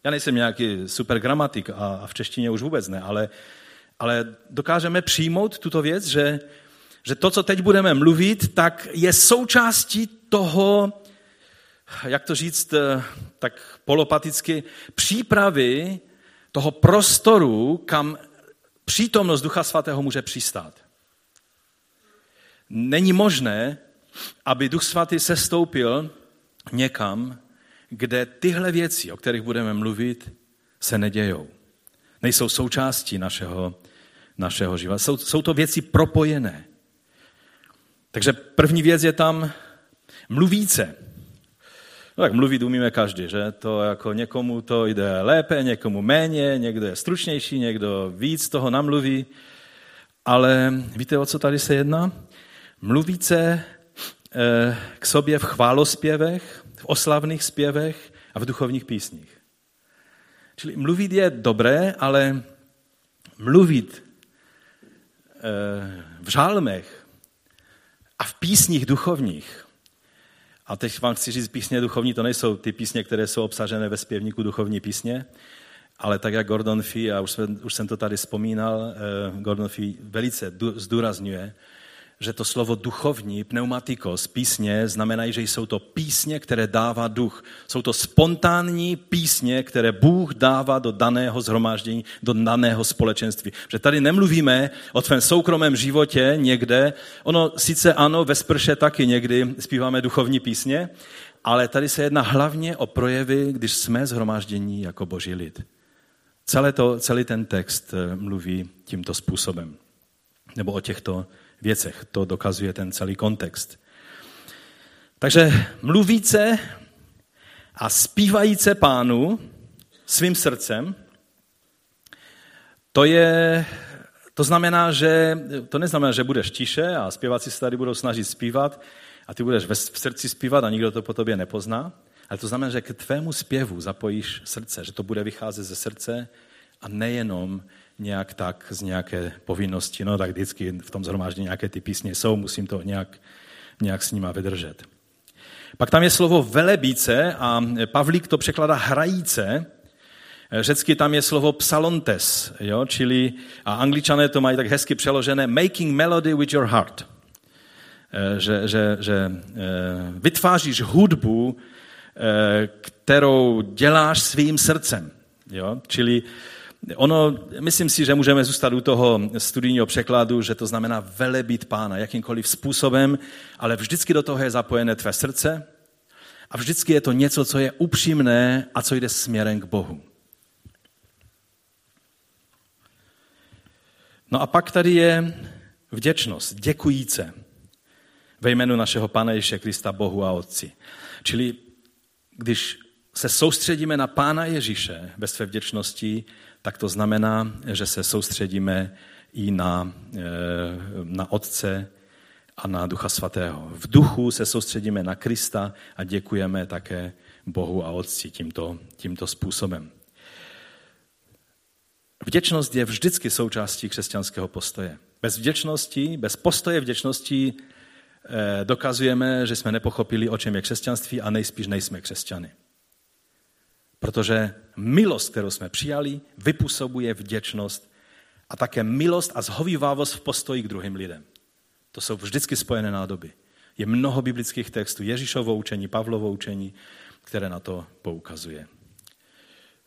Speaker 1: Já nejsem nějaký super gramatik a v češtině už vůbec ne, ale, ale dokážeme přijmout tuto věc, že, že to, co teď budeme mluvit, tak je součástí toho, jak to říct, tak polopaticky, přípravy toho prostoru, kam přítomnost Ducha Svatého může přistát. Není možné, aby Duch Svatý sestoupil někam, kde tyhle věci, o kterých budeme mluvit, se nedějou. Nejsou součástí našeho, našeho života. Jsou, jsou to věci propojené. Takže první věc je tam mluvíce. No tak mluvit umíme každý, že? To jako někomu to jde lépe, někomu méně, někdo je stručnější, někdo víc toho namluví. Ale víte, o co tady se jedná? Mluvíce eh, k sobě v chválospěvech, v oslavných zpěvech a v duchovních písních. Čili mluvit je dobré, ale mluvit eh, v žálmech a v písních duchovních, a teď vám chci říct, písně duchovní to nejsou. Ty písně, které jsou obsažené ve zpěvníku duchovní písně, ale tak jak Gordon Fee, a už, jsem, už jsem to tady vzpomínal, eh, Gordon Fee velice zdůrazňuje, že to slovo duchovní, pneumatikos, písně, znamenají, že jsou to písně, které dává duch. Jsou to spontánní písně, které Bůh dává do daného zhromáždění, do daného společenství. Že tady nemluvíme o tvém soukromém životě někde. Ono sice ano, ve sprše taky někdy zpíváme duchovní písně, ale tady se jedná hlavně o projevy, když jsme zhromáždění jako boží lid. Celé to, celý ten text eh, mluví tímto způsobem. Nebo o těchto věcech. To dokazuje ten celý kontext. Takže mluvíce a zpívajíce pánu svým srdcem, to je, to znamená, že, to neznamená, že budeš tiše a zpěváci se tady budou snažit zpívat a ty budeš v srdci zpívat a nikdo to po tobě nepozná, ale to znamená, že k tvému zpěvu zapojíš srdce, že to bude vycházet ze srdce a nejenom nějak tak z nějaké povinnosti, no tak vždycky v tom zhromáždění nějaké ty písně jsou, musím to nějak, nějak s nima vydržet. Pak tam je slovo velebíce a Pavlík to překládá hrajíce, Řecky tam je slovo psalontes, jo? čili a angličané to mají tak hezky přeložené making melody with your heart. Eh, že, že, že eh, vytváříš hudbu, eh, kterou děláš svým srdcem. Jo? Čili Ono, myslím si, že můžeme zůstat u toho studijního překladu, že to znamená velebit pána jakýmkoliv způsobem, ale vždycky do toho je zapojené tvé srdce a vždycky je to něco, co je upřímné a co jde směrem k Bohu. No a pak tady je vděčnost, děkujíce ve jménu našeho Pana Ježíše Krista Bohu a Otci. Čili když se soustředíme na Pána Ježíše ve své vděčnosti, tak to znamená, že se soustředíme i na, eh, na Otce a na Ducha Svatého. V duchu se soustředíme na Krista a děkujeme také Bohu a Otci tímto, tímto způsobem. Vděčnost je vždycky součástí křesťanského postoje. Bez vděčnosti, bez postoje vděčnosti eh, dokazujeme, že jsme nepochopili, o čem je křesťanství a nejspíš nejsme křesťany. Protože milost, kterou jsme přijali, vypůsobuje vděčnost a také milost a zhovývávost v postoji k druhým lidem. To jsou vždycky spojené nádoby. Je mnoho biblických textů, Ježíšovo učení, Pavlovo učení, které na to poukazuje.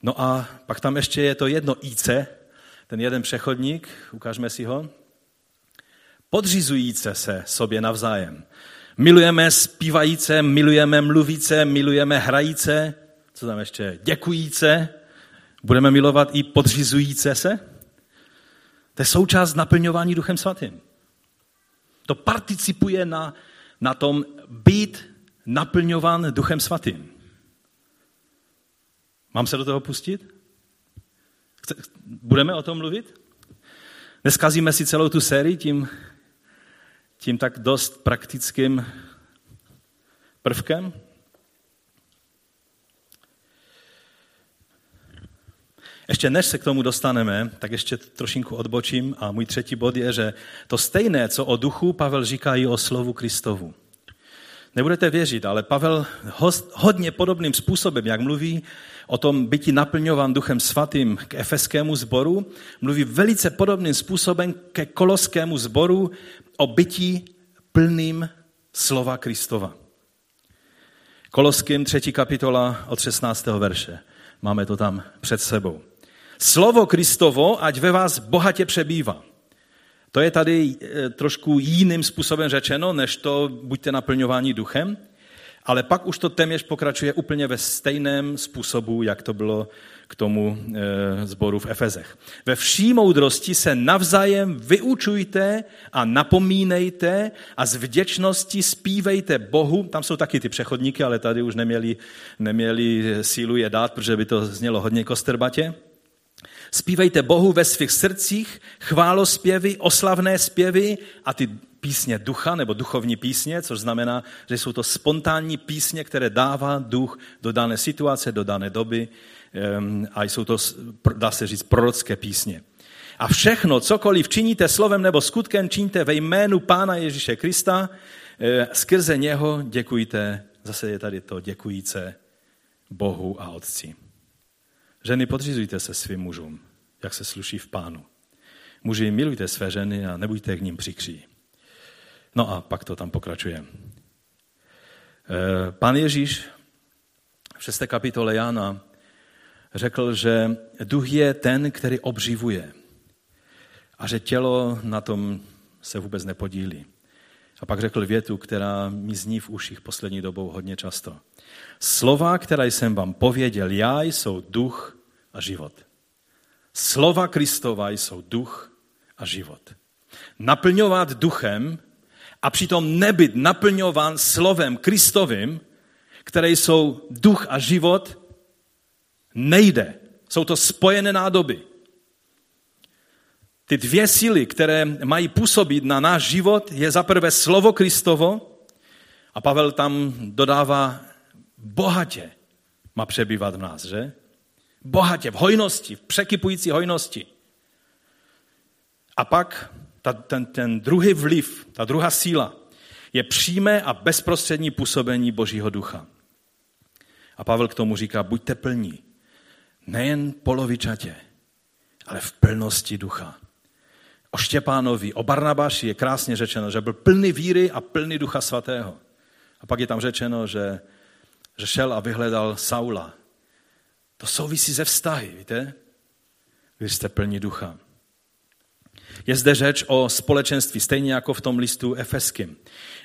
Speaker 1: No a pak tam ještě je to jedno IC, ten jeden přechodník, ukážeme si ho. Podřizujíce se sobě navzájem. Milujeme zpívajíce, milujeme mluvíce, milujeme hrajíce, co tam ještě, děkujíce, budeme milovat i podřizujíce se. To je součást naplňování Duchem Svatým. To participuje na, na tom být naplňován Duchem Svatým. Mám se do toho pustit? Budeme o tom mluvit? Neskazíme si celou tu sérii tím, tím tak dost praktickým prvkem? Ještě než se k tomu dostaneme, tak ještě trošinku odbočím a můj třetí bod je, že to stejné, co o duchu, Pavel říká i o slovu Kristovu. Nebudete věřit, ale Pavel hodně podobným způsobem, jak mluví o tom byti naplňovan duchem svatým k efeskému sboru, mluví velice podobným způsobem ke koloskému sboru o bytí plným slova Kristova. Koloským třetí kapitola od 16. verše. Máme to tam před sebou. Slovo Kristovo, ať ve vás bohatě přebývá. To je tady e, trošku jiným způsobem řečeno, než to buďte naplňováni duchem, ale pak už to téměř pokračuje úplně ve stejném způsobu, jak to bylo k tomu e, zboru v Efezech. Ve vší moudrosti se navzájem vyučujte a napomínejte a z vděčnosti zpívejte Bohu. Tam jsou taky ty přechodníky, ale tady už neměli, neměli sílu je dát, protože by to znělo hodně kostrbatě. Zpívejte Bohu ve svých srdcích chválospěvy, oslavné zpěvy a ty písně ducha nebo duchovní písně, což znamená, že jsou to spontánní písně, které dává duch do dané situace, do dané doby a jsou to, dá se říct, prorocké písně. A všechno, cokoliv činíte slovem nebo skutkem, činíte ve jménu Pána Ježíše Krista, eh, skrze něho děkujte, zase je tady to děkujíce Bohu a Otci. Ženy, podřizujte se svým mužům, jak se sluší v pánu. Muži, milujte své ženy a nebuďte k ním přikří. No a pak to tam pokračuje. Eh, pán Ježíš v 6. kapitole Jana řekl, že duch je ten, který obživuje a že tělo na tom se vůbec nepodílí. A pak řekl větu, která mi zní v uších poslední dobou hodně často. Slova, která jsem vám pověděl já, jsou duch a život. Slova Kristova jsou duch a život. Naplňovat duchem a přitom nebyt naplňován slovem Kristovým, které jsou duch a život, nejde. Jsou to spojené nádoby. Ty dvě síly, které mají působit na náš život, je za prvé slovo Kristovo a Pavel tam dodává bohatě má přebývat v nás, že? Bohatě, v hojnosti, v překypující hojnosti. A pak ta, ten, ten druhý vliv, ta druhá síla, je přímé a bezprostřední působení Božího ducha. A Pavel k tomu říká, buďte plní. Nejen polovičatě, ale v plnosti ducha. O Štěpánovi, o Barnabáši je krásně řečeno, že byl plný víry a plný ducha svatého. A pak je tam řečeno, že, že šel a vyhledal Saula, to souvisí ze vztahy, víte? Když jste plní ducha. Je zde řeč o společenství, stejně jako v tom listu efeským.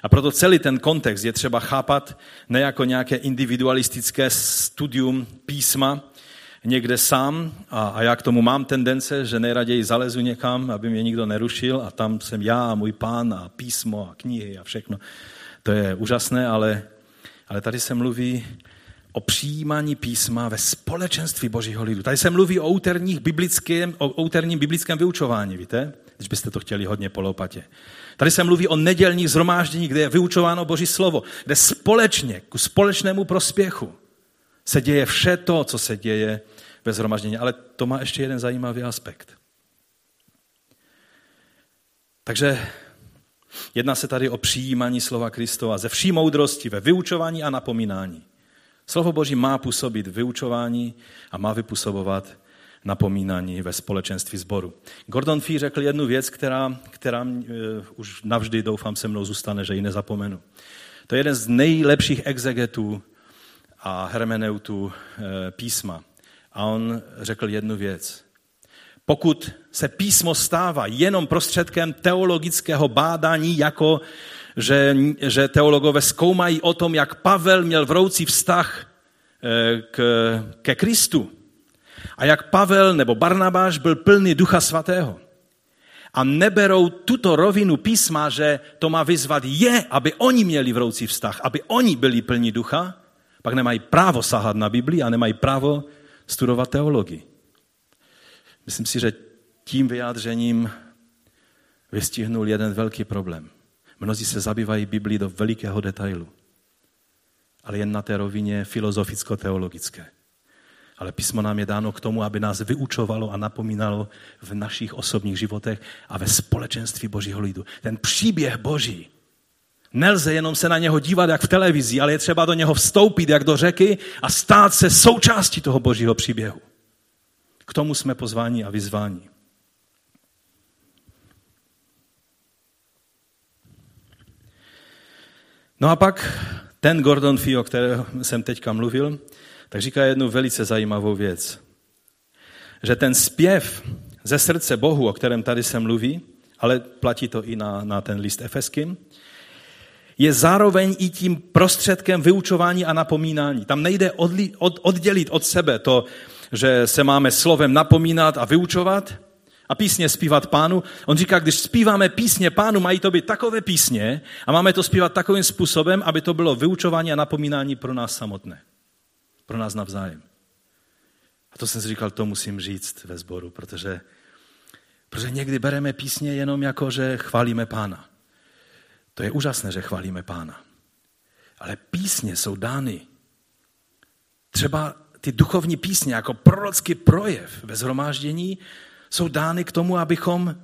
Speaker 1: A proto celý ten kontext je třeba chápat ne jako nějaké individualistické studium písma, někde sám a, a já k tomu mám tendence, že nejraději zalezu někam, aby mě nikdo nerušil a tam jsem já a můj pán a písmo a knihy a všechno. To je úžasné, ale, ale tady se mluví o přijímání písma ve společenství božího lidu. Tady se mluví o, úterních biblickém, o úterním biblickém vyučování, víte? Když byste to chtěli hodně polopatě. Tady se mluví o nedělních zhromáždění, kde je vyučováno boží slovo, kde společně, ku společnému prospěchu se děje vše to, co se děje ve zhromaždění. Ale to má ještě jeden zajímavý aspekt. Takže jedná se tady o přijímání slova Kristova ze vší moudrosti, ve vyučování a napomínání. Slovo Boží má působit vyučování a má vypůsobovat napomínání ve společenství sboru. Gordon Fee řekl jednu věc, která, která uh, už navždy doufám se mnou zůstane, že ji nezapomenu. To je jeden z nejlepších exegetů a hermeneutů uh, písma. A on řekl jednu věc. Pokud se písmo stává jenom prostředkem teologického bádání jako že, že teologové zkoumají o tom, jak Pavel měl vroucí vztah eh, k, ke Kristu a jak Pavel nebo Barnabáš byl plný ducha svatého. A neberou tuto rovinu písma, že to má vyzvat je, aby oni měli vroucí vztah, aby oni byli plní ducha, pak nemají právo sahat na Biblii a nemají právo studovat teologii. Myslím si, že tím vyjádřením vystihnul jeden velký problém. Mnozí se zabývají Biblii do velikého detailu, ale jen na té rovině filozoficko-teologické. Ale písmo nám je dáno k tomu, aby nás vyučovalo a napomínalo v našich osobních životech a ve společenství Božího lidu. Ten příběh Boží. Nelze jenom se na něho dívat jak v televizi, ale je třeba do něho vstoupit jak do řeky a stát se součástí toho Božího příběhu. K tomu jsme pozváni a vyzváni. No a pak ten Gordon Fee, o kterém jsem teďka mluvil, tak říká jednu velice zajímavou věc. Že ten zpěv ze srdce Bohu, o kterém tady se mluví, ale platí to i na, na ten list efeským, je zároveň i tím prostředkem vyučování a napomínání. Tam nejde odli, od, oddělit od sebe to, že se máme slovem napomínat a vyučovat a písně zpívat pánu. On říká, když zpíváme písně pánu, mají to být takové písně a máme to zpívat takovým způsobem, aby to bylo vyučování a napomínání pro nás samotné pro nás navzájem. A to jsem si říkal, to musím říct ve sboru, protože, protože někdy bereme písně jenom jako, že chválíme pána. To je úžasné, že chválíme pána. Ale písně jsou dány. Třeba ty duchovní písně jako prorocký projev ve zhromáždění jsou dány k tomu, abychom,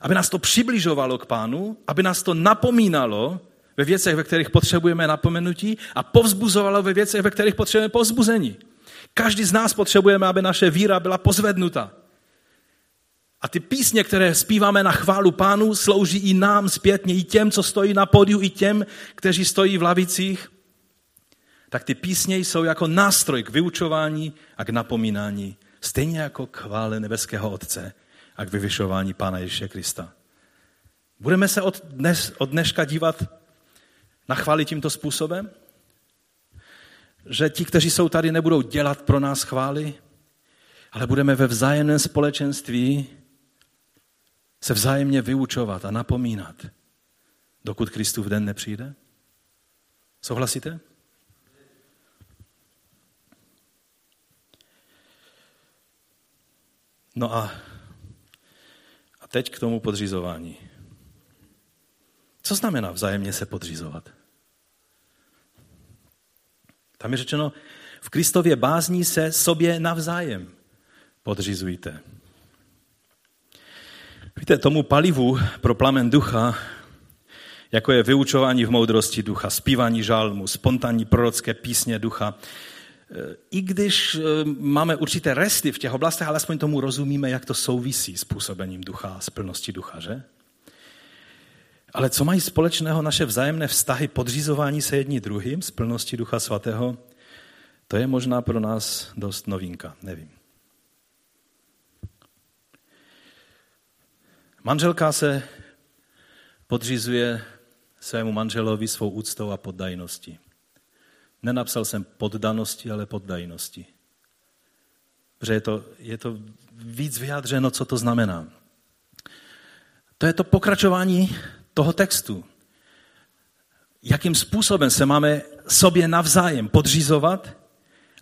Speaker 1: aby nás to přibližovalo k pánu, aby nás to napomínalo, ve věcech, ve kterých potřebujeme napomenutí a povzbuzovalo ve věcech, ve kterých potřebujeme povzbuzení. Každý z nás potřebujeme, aby naše víra byla pozvednuta. A ty písně, které zpíváme na chválu pánu, slouží i nám zpětně, i těm, co stojí na podiu, i těm, kteří stojí v lavicích. Tak ty písně jsou jako nástroj k vyučování a k napomínání, stejně jako k chvále nebeského Otce a k vyvyšování Pána Ježíše Krista. Budeme se od, dnes, od dneška dívat na chvály tímto způsobem? Že ti, kteří jsou tady, nebudou dělat pro nás chvály, ale budeme ve vzájemném společenství se vzájemně vyučovat a napomínat, dokud Kristův den nepřijde? Souhlasíte? No a, a teď k tomu podřizování. Co znamená vzájemně se podřizovat? Tam je řečeno, v Kristově bázní se sobě navzájem podřizujte. Víte, tomu palivu pro plamen ducha, jako je vyučování v moudrosti ducha, zpívání žálmu, spontánní prorocké písně ducha, i když eh, máme určité resty v těch oblastech, alespoň tomu rozumíme, jak to souvisí s působením ducha, s plností ducha, že? Ale co mají společného naše vzájemné vztahy, podřizování se jední druhým z plnosti Ducha Svatého, to je možná pro nás dost novinka, nevím. Manželka se podřizuje svému manželovi svou úctou a poddajností. Nenapsal jsem poddanosti, ale poddajnosti. Protože je to, je to víc vyjádřeno, co to znamená. To je to pokračování toho textu. Jakým způsobem se máme sobě navzájem podřizovat.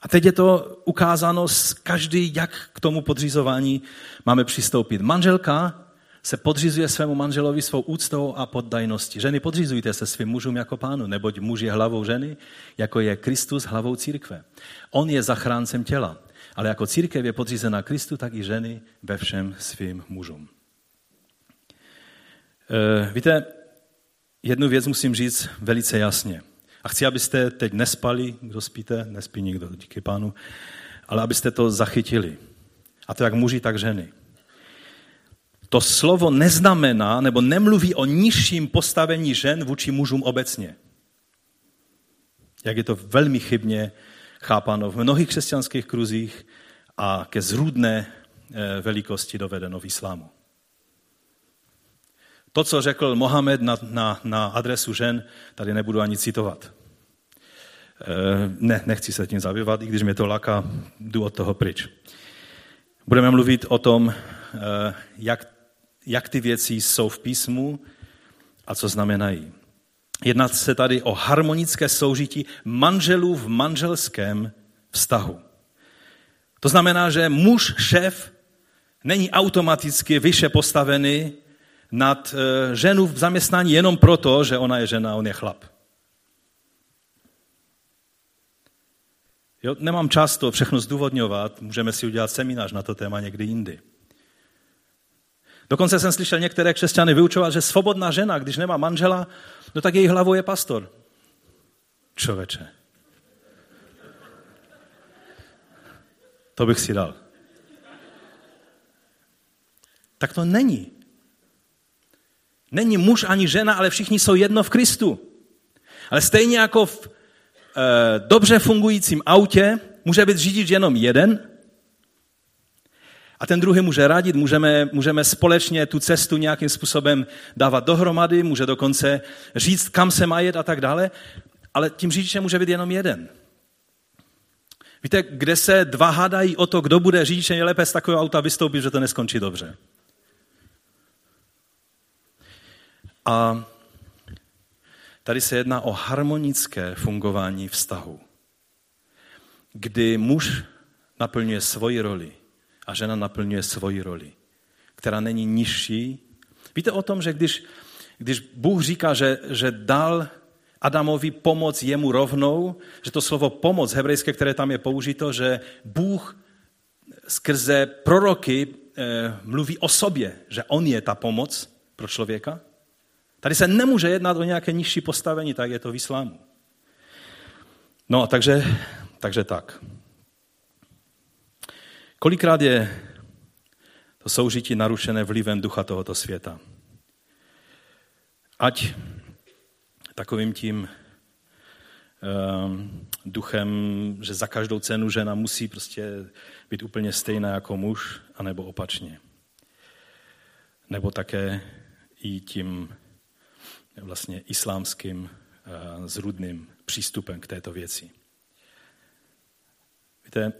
Speaker 1: A teď je to ukázáno z každý, jak k tomu podřizování máme přistoupit. Manželka se podřizuje svému manželovi svou úctou a poddajností. Ženy, podřizujte se svým mužům jako pánu, neboť muž je hlavou ženy, jako je Kristus hlavou církve. On je zachráncem těla, ale jako církev je podřízená Kristu, tak i ženy ve všem svým mužům. Eh, víte, jednu věc musím říct velice jasně. A chci, abyste teď nespali, kdo spíte, nespí nikdo, díky pánu, ale abyste to zachytili. A to jak muži, tak ženy. To slovo neznamená nebo nemluví o nižším postavení žen vůči mužům obecně. Jak je to velmi chybně chápáno v mnohých křesťanských kruzích a ke zrůdné eh, velikosti dovedeno v islámu. To, co řekl Mohamed na, na, na adresu žen, tady nebudu ani citovat. E, ne, nechci se tím zabývat, i když mě to laká, jdu od toho pryč. Budeme mluvit o tom, e, jak, jak ty věci jsou v písmu a co znamenají. Jedná se tady o harmonické soužití manželů v manželském vztahu. To znamená, že muž, šéf, není automaticky vyše postavený nad eh, ženu v zaměstnání jenom proto, že ona je žena a on je chlap. Jo, nemám čas to všechno zdůvodňovat, můžeme si udělat seminář na to téma někdy jindy. Dokonce jsem slyšel některé křesťany vyučovat, že svobodná žena, když nemá manžela, no tak její hlavou je pastor. Čověče. To bych si dal. Tak to není. Není muž ani žena, ale všichni jsou jedno v Kristu. Ale stejně jako v e, dobře fungujícím autě může být řidič jenom jeden, a ten druhý může radit, můžeme, můžeme společně tu cestu nějakým způsobem dávat dohromady, může dokonce říct, kam se má jet a tak dále, ale tím řidičem může být jenom jeden. Víte, kde se dva hádají o to, kdo bude řidičem, je lépe z takového auta vystoupit, že to neskončí dobře. A tady se jedná o harmonické fungování vztahu, kdy muž naplňuje svoji roli a žena naplňuje svoji roli, která není nižší. Víte o tom, že když, když Bůh říká, že, že dal Adamovi pomoc jemu rovnou, že to slovo pomoc hebrejské, které tam je použito, že Bůh skrze proroky eh, mluví o sobě, že on je ta pomoc pro člověka. Tady se nemůže jednat o nějaké nižší postavení, tak je to v islámu. No, takže, takže tak. Kolikrát je to soužití narušené vlivem ducha tohoto světa? Ať takovým tím um, duchem, že za každou cenu žena musí prostě být úplně stejná jako muž, anebo opačně. Nebo také i tím vlastně islámským uh, zrudným přístupem k této věci. Víte,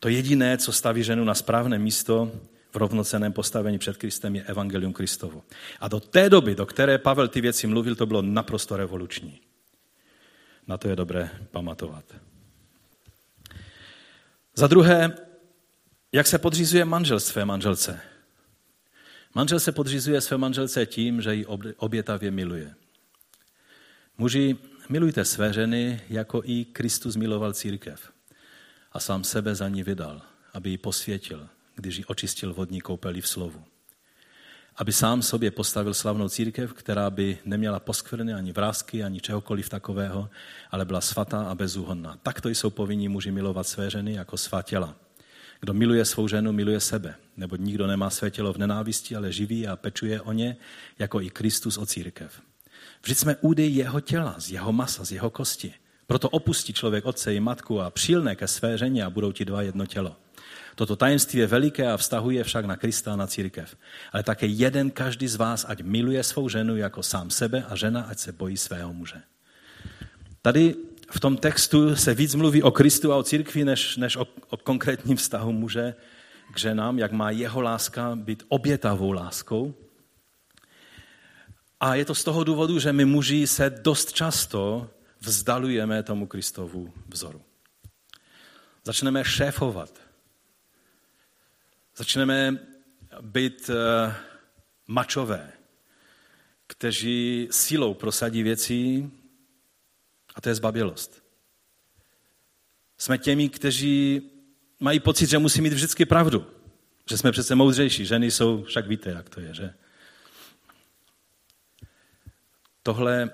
Speaker 1: to jediné, co staví ženu na správné místo v rovnoceném postavení před Kristem, je Evangelium Kristovo. A do té doby, do které Pavel ty věci mluvil, to bylo naprosto revoluční. Na to je dobré pamatovat. Za druhé, jak se podřizuje manžel své manželce? Manžel se podřizuje své manželce tím, že ji obětavě miluje. Muži, milujte své ženy, jako i Kristus miloval církev a sám sebe za ní vydal, aby ji posvětil, když ji očistil vodní koupelí v slovu. Aby sám sobě postavil slavnou církev, která by neměla poskvrny ani vrázky, ani čehokoliv takového, ale byla svatá a bezúhonná. Takto jsou povinní muži milovat své ženy jako svá těla. Kdo miluje svou ženu, miluje sebe, nebo nikdo nemá své tělo v nenávisti, ale živí a pečuje o ně, jako i Kristus o církev. Vždyť jsme údy jeho těla, z jeho masa, z jeho kosti. Proto opustí člověk otce i matku a přilne ke své ženě a budou ti dva jedno tělo. Toto tajemství je veliké a vztahuje však na Krista a na církev. Ale také jeden každý z vás, ať miluje svou ženu jako sám sebe a žena, ať se bojí svého muže. Tady v tom textu se víc mluví o Kristu a o církvi, než, než o, o konkrétním vztahu muže k ženám, jak má jeho láska být obětavou láskou. A je to z toho důvodu, že my muži se dost často vzdalujeme tomu Kristovu vzoru. Začneme šéfovat. Začneme být uh, mačové, kteří silou prosadí věci a to je zbabělost. Jsme těmi, kteří mají pocit, že musí mít vždycky pravdu. Že jsme přece moudřejší. Ženy jsou, však víte, jak to je, že? Tohle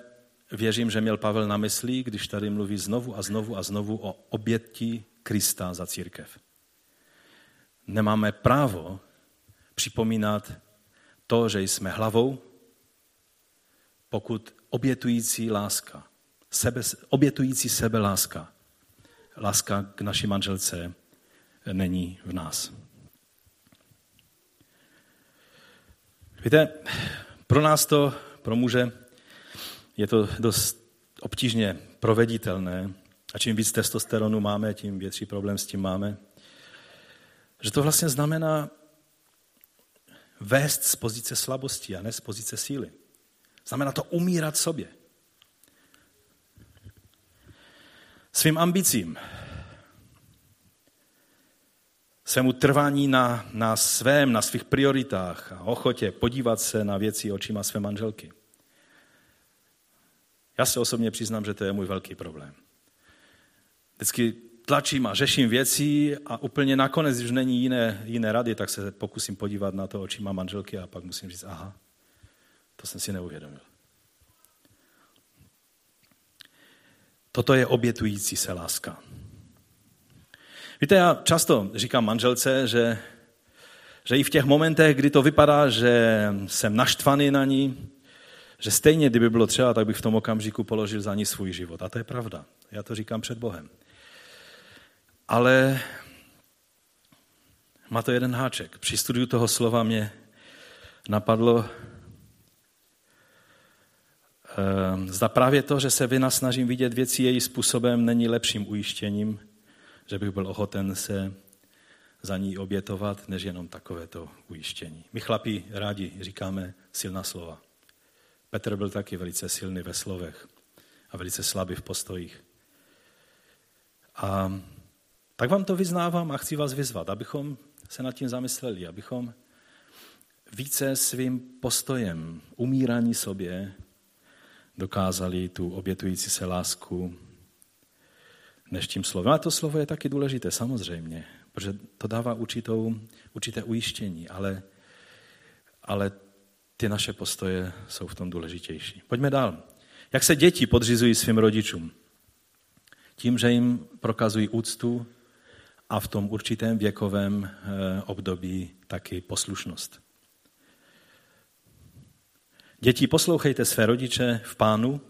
Speaker 1: věřím, že měl Pavel na mysli, když tady mluví znovu a znovu a znovu o oběti Krista za církev. Nemáme právo připomínat to, že jsme hlavou, pokud obětující láska, sebe, obětující sebe láska, láska k naší manželce není v nás. Víte, pro nás to, pro muže, je to dost obtížně proveditelné a čím víc testosteronu máme, tím větší problém s tím máme. Že to vlastně znamená vést z pozice slabosti a ne z pozice síly. Znamená to umírat sobě. Svým ambicím, svému trvání na, na svém, na svých prioritách a ochotě podívat se na věci očima své manželky. Já se osobně přiznám, že to je můj velký problém. vždycky tlačím a řeším věci a úplně nakonec, když není jiné, jiné rady, tak se pokusím podívat na to očima manželky a pak musím říct, aha, to jsem si neuvědomil. Toto je obětující se láska. Víte, já často říkám manželce, že, že i v těch momentech, kdy to vypadá, že jsem naštvaný na ní, že stejně, kdyby bylo třeba, tak bych v tom okamžiku položil za ní svůj život. A to je pravda. Já to říkám před Bohem. Ale má to jeden háček. Při studiu toho slova mě napadlo, ehm, zda právě to, že se vynasnažím vidět věci její způsobem, není lepším ujištěním, že bych byl ochoten se za ní obětovat, než jenom takovéto ujištění. My chlapi rádi říkáme silná slova. Petr byl taky velice silný ve slovech a velice slabý v postojích. A tak vám to vyznávám a chci vás vyzvat, abychom se nad tím zamysleli, abychom více svým postojem, umírání sobě, dokázali tu obětující se lásku než tím slovem. A to slovo je taky důležité, samozřejmě, protože to dává určitou, určité ujištění, ale, ale ty naše postoje jsou v tom důležitější. Pojďme dál. Jak se děti podřizují svým rodičům? Tím, že jim prokazují úctu a v tom určitém věkovém eh, období taky poslušnost. Děti, poslouchejte své rodiče v pánu,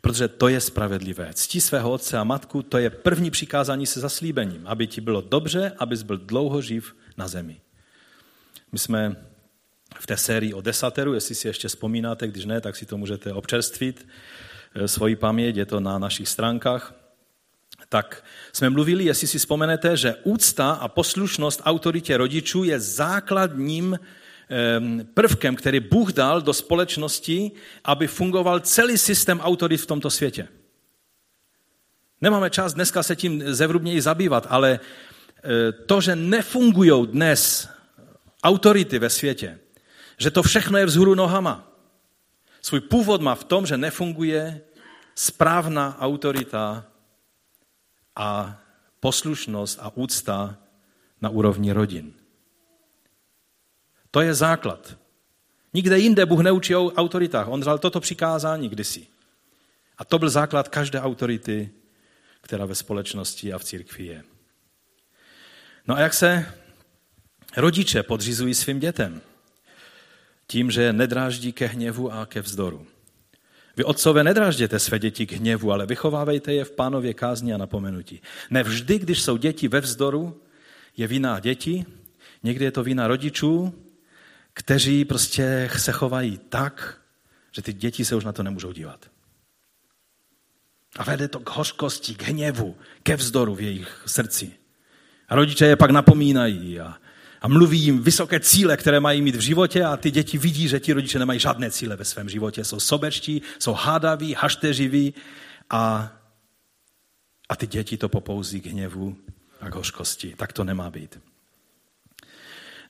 Speaker 1: protože to je spravedlivé. Ctí svého otce a matku, to je první přikázání se zaslíbením, aby ti bylo dobře, abys byl dlouho živ na zemi. My jsme v té sérii o desateru, jestli si ještě vzpomínáte, když ne, tak si to můžete občerstvit, eh, svoji paměť, je to na našich stránkách. Tak jsme mluvili, jestli si vzpomenete, že úcta a poslušnost autoritě rodičů je základním prvkem, který Bůh dal do společnosti, aby fungoval celý systém autorit v tomto světě. Nemáme čas dneska se tím zevrubněji zabývat, ale eh, to, že nefungují dnes autority ve světě, že to všechno je vzhůru nohama. Svůj původ má v tom, že nefunguje správná autorita a poslušnost a úcta na úrovni rodin. To je základ. Nikde jinde Bůh neučí o autoritách. On dal toto přikázání kdysi. A to byl základ každé autority, která ve společnosti a v církvi je. No a jak se rodiče podřizují svým dětem? Tím, že nedráždí ke hněvu a ke vzdoru. Vy otcové nedrážděte své děti k hněvu, ale vychovávejte je v pánově kázni a napomenutí. Nevždy, když jsou děti ve vzdoru, je vina děti, někdy je to vina rodičů, kteří prostě se chovají tak, že ty děti se už na to nemůžou dívat. A vede to k hořkosti, k hněvu, ke vzdoru v jejich srdci. A rodiče je pak napomínají a a mluví jim vysoké cíle, které mají mít v životě a ty děti vidí, že ti rodiče nemají žádné cíle ve svém životě. Jsou sobečtí, jsou hádaví, hašteřiví a, a ty děti to popouzí k hněvu a k hořkosti. Tak to nemá být.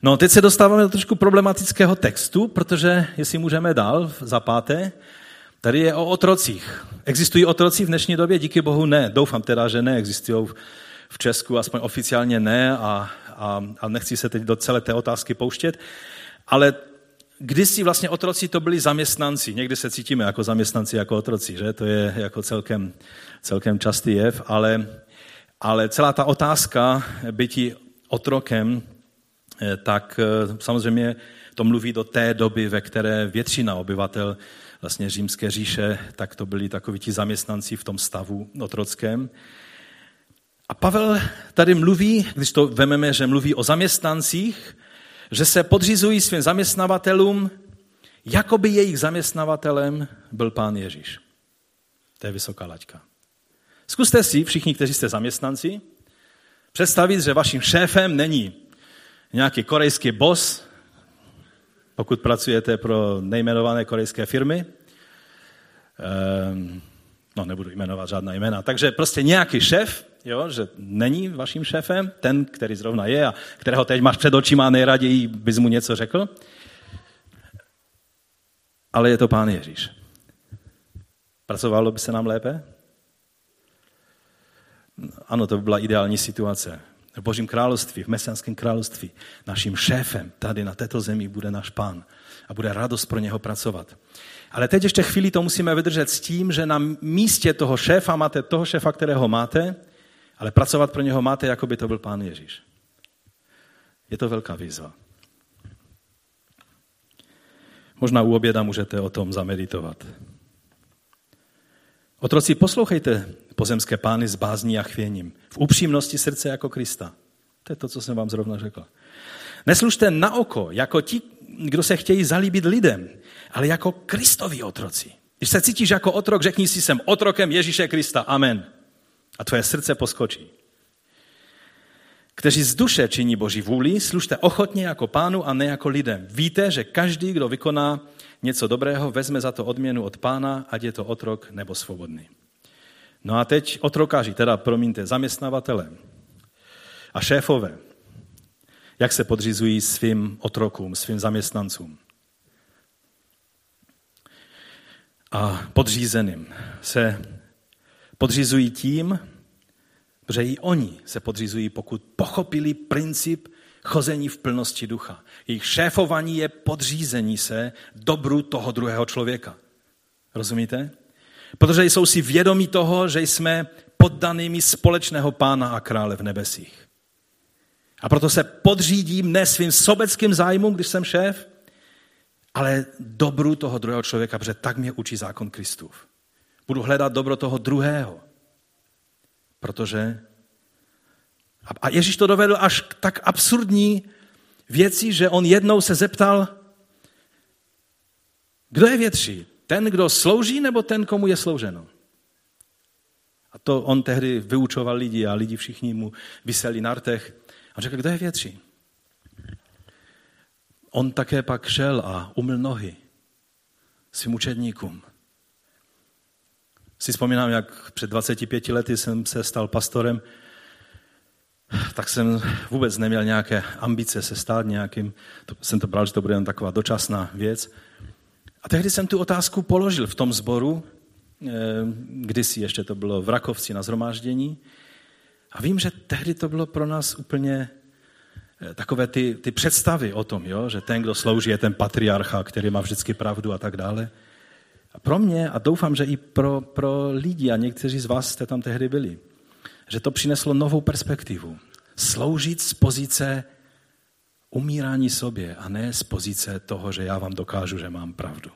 Speaker 1: No, teď se dostáváme do trošku problematického textu, protože, jestli můžeme dál, za páté, tady je o otrocích. Existují otroci v dnešní době? Díky bohu ne. Doufám teda, že neexistují v Česku, aspoň oficiálně ne a, a, a nechci se teď do celé té otázky pouštět, ale kdysi vlastně otroci to byli zaměstnanci. Někdy se cítíme jako zaměstnanci, jako otroci, že? To je jako celkem, celkem častý jev, ale, ale celá ta otázka bytí otrokem, eh, tak eh, samozřejmě to mluví do té doby, ve které většina obyvatel vlastně římské říše, tak to byli takoví ti zaměstnanci v tom stavu otrockém. A Pavel tady mluví, když to vememe, že mluví o zaměstnancích, že se podřizují svým zaměstnavatelům, jako by jejich zaměstnavatelem byl pán Ježíš. To je vysoká laťka. Zkuste si, všichni, kteří jste zaměstnanci, představit, že vaším šéfem není nějaký korejský boss, pokud pracujete pro nejmenované korejské firmy. Ehm, no, nebudu jmenovat žádná jména. Takže prostě nějaký šéf, jo, že není vaším šéfem, ten, který zrovna je a kterého teď máš před očima a nejraději bys mu něco řekl. Ale je to pán Ježíš. Pracovalo by se nám lépe? ano, to by byla ideální situace. V Božím království, v Mesiánském království, naším šéfem tady na této zemi bude náš pán a bude radost pro něho pracovat. Ale teď ještě chvíli to musíme vydržet s tím, že na místě toho šéfa máte toho šéfa, kterého máte, ale pracovat pro něho máte, jako by to byl pán Ježíš. Je to velká výzva. Možná u oběda můžete o tom zameditovat. Otroci, poslouchejte pozemské pány s bázní a chvěním. V upřímnosti srdce jako Krista. To je to, co jsem vám zrovna řekl. Neslužte na oko, jako ti, kdo se chtějí zalíbit lidem, ale jako Kristovi otroci. Když se cítíš jako otrok, řekni si, jsem otrokem Ježíše Krista. Amen. A tvoje srdce poskočí. Kteří z duše činí Boží vůli, služte ochotně jako pánu a ne jako lidem. Víte, že každý, kdo vykoná něco dobrého, vezme za to odměnu od pána, ať je to otrok nebo svobodný. No a teď otrokáři, teda promiňte, zaměstnavatele a šéfové, jak se podřizují svým otrokům, svým zaměstnancům. A podřízeným se podřizují tím, že i oni se podřizují, pokud pochopili princip chození v plnosti ducha. Jejich šéfování je podřízení se dobru toho druhého člověka. Rozumíte? Protože jsou si vědomí toho, že jsme poddanými společného pána a krále v nebesích. A proto se podřídím ne svým sobeckým zájmům, když jsem šéf, ale dobru toho druhého člověka, protože tak mě učí zákon Kristův. Budu hledat dobro toho druhého, protože a Ježíš to dovedl až k tak absurdní věci, že on jednou se zeptal, kdo je větší? Ten, kdo slouží, nebo ten, komu je slouženo? A to on tehdy vyučoval lidi a lidi všichni mu vyseli na rtech. A řekl, kdo je větší? On také pak šel a umyl nohy svým učedníkům. Si vzpomínám, jak před 25 lety jsem se stal pastorem, tak jsem vůbec neměl nějaké ambice se stát nějakým, to, jsem to bral, že to bude jen taková dočasná věc. A tehdy jsem tu otázku položil v tom sboru, eh, kdysi ještě to bylo v Rakovci na zhromáždění. A vím, že tehdy to bylo pro nás úplně eh, takové ty, ty představy o tom, jo? že ten, kdo slouží, je ten patriarcha, který má vždycky pravdu a tak dále. Pro mě, a doufám, že i pro, pro lidi, a někteří z vás jste tam tehdy byli, že to přineslo novou perspektivu. Sloužit z pozice umírání sobě a ne z pozice toho, že já vám dokážu, že mám pravdu.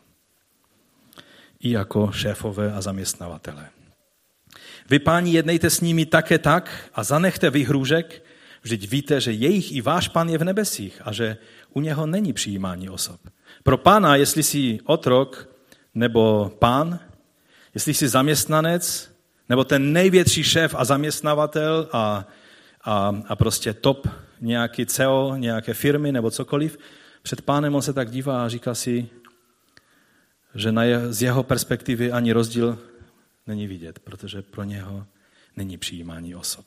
Speaker 1: I jako šéfové a zaměstnavatele. Vy, páni, jednejte s nimi také tak a zanechte vyhrůžek, vždyť víte, že jejich i váš pán je v nebesích a že u něho není přijímání osob. Pro pána, jestli jsi otrok nebo pán, jestli jsi zaměstnanec nebo ten největší šéf a zaměstnavatel a, a, a prostě top nějaký CEO nějaké firmy nebo cokoliv, před pánem on se tak dívá a říká si, že na je, z jeho perspektivy ani rozdíl není vidět, protože pro něho není přijímání osob.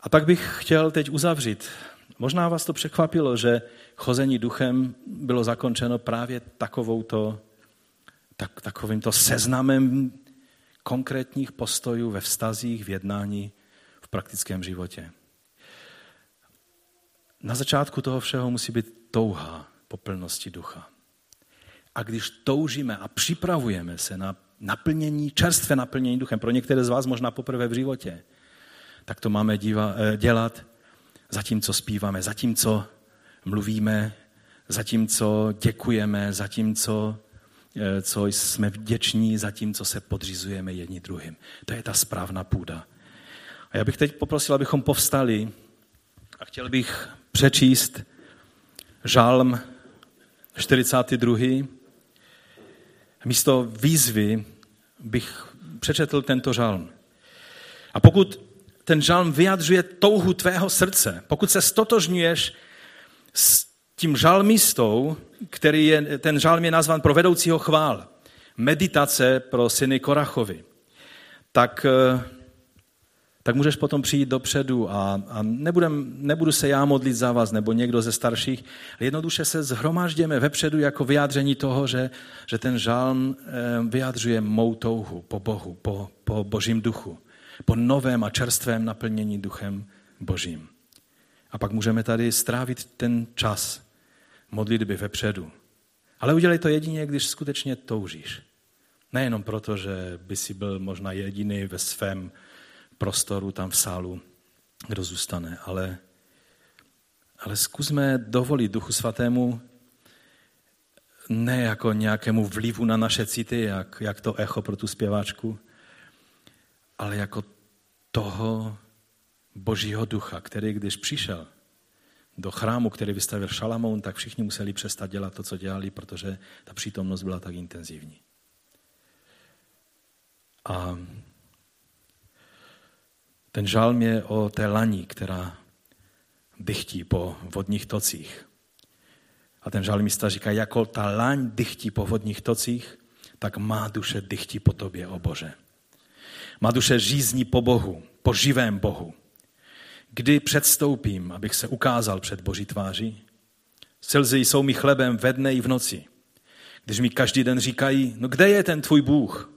Speaker 1: A tak bych chtěl teď uzavřít. Možná vás to překvapilo, že chození duchem bylo zakončeno právě takovouto, tak, takovýmto seznamem konkrétních postojů ve vztazích, v jednání, v praktickém životě. Na začátku toho všeho musí být touha po plnosti ducha. A když toužíme a připravujeme se na naplnění, čerstvé naplnění duchem, pro některé z vás možná poprvé v životě, tak to máme díva, eh, dělat zatímco zpíváme, zatímco mluvíme, zatímco děkujeme, zatímco Eh, co jsme vděční za tím, co se podřizujeme jedni druhým. To je ta správná půda. A já bych teď poprosil, abychom povstali a chtěl bych přečíst žálm 42. Místo výzvy bych přečetl tento žálm. A pokud ten žálm vyjadřuje touhu tvého srdce, pokud se stotožňuješ s tím žalmistou, který je, ten žalm je nazvan pro vedoucího chvál, meditace pro syny Korachovi, tak, eh, tak můžeš potom přijít dopředu a, a nebudem, nebudu se já modlit za vás nebo někdo ze starších, ale jednoduše se zhromažděme vepředu jako vyjádření toho, že, že ten žalm eh, vyjádřuje mou touhu po Bohu, po, po božím duchu. po novém a čerstvém naplnění duchem Božím. A pak můžeme tady strávit ten čas modlitby vepředu. Ale udělej to jedině, když skutečně toužíš. Nejenom proto, že by si byl možná jediný ve svém prostoru tam v sálu, kdo zůstane, ale, ale zkusme dovolit Duchu Svatému ne jako nějakému vlivu na naše city, jak, jak to echo pro tu zpěváčku, ale jako toho božího ducha, který když přišel do chrámu, který vystavil Šalamoun, tak všichni museli přestat dělat to, co dělali, protože ta přítomnost byla tak intenzivní. A ten žalm je o té lani, která dychtí po vodních tocích. A ten žalmista říká, jako ta laň dychtí po vodních tocích, tak má duše dychtí po tobě, o Bože. Má duše žízní po Bohu, po živém Bohu. Kdy předstoupím, abych se ukázal před Boží tváří? Slzy jsou mi chlebem ve dne i v noci. Když mi každý den říkají, no kde je ten tvůj Bůh?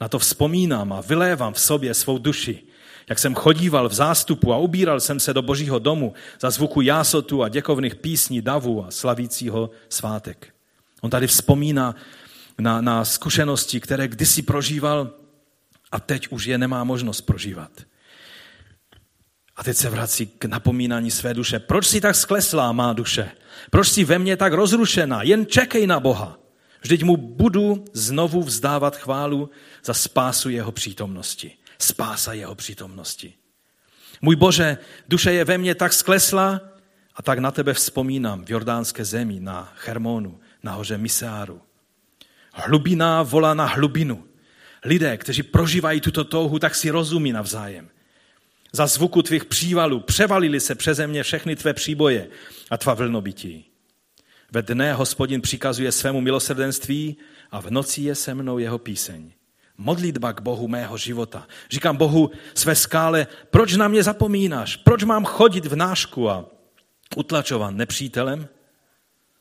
Speaker 1: Na to vzpomínám a vylévám v sobě svou duši. Jak jsem chodíval v zástupu a ubíral jsem se do božího domu za zvuku jásotu a děkovných písní davu a slavícího svátek. On tady vzpomíná na, na zkušenosti, které kdysi prožíval a teď už je nemá možnost prožívat. A teď se vrací k napomínání své duše. Proč jsi tak skleslá, má duše? Proč jsi ve mně tak rozrušená? Jen čekej na Boha. Vždyť mu budu znovu vzdávat chválu za spásu jeho přítomnosti. Spása jeho přítomnosti. Můj Bože, duše je ve mně tak sklesla a tak na tebe vzpomínám v jordánské zemi, na Hermonu, na hoře Miseáru. Hlubina volá na hlubinu. Lidé, kteří prožívají tuto touhu, tak si rozumí navzájem. Za zvuku tvých přívalů převalili se přeze mě všechny tvé příboje a tvá vlnobytí. Ve dne hospodin přikazuje svému milosrdenství a v noci je se mnou jeho píseň. Modlitba k Bohu mého života. Říkám Bohu své skále, proč na mě zapomínáš? Proč mám chodit v nášku a utlačovan nepřítelem?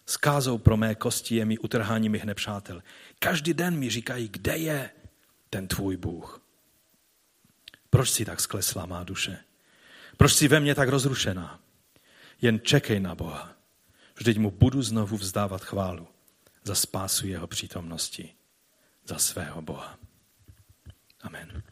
Speaker 1: Skázou pro mé kosti je mi utrhání mých nepřátel. Každý den mi říkají, kde je ten tvůj Bůh. Proč jsi tak sklesla má duše? Proč jsi ve mně tak rozrušená? Jen čekej na Boha. Vždyť mu budu znovu vzdávat chválu za spásu jeho přítomnosti, za svého Boha. Amen.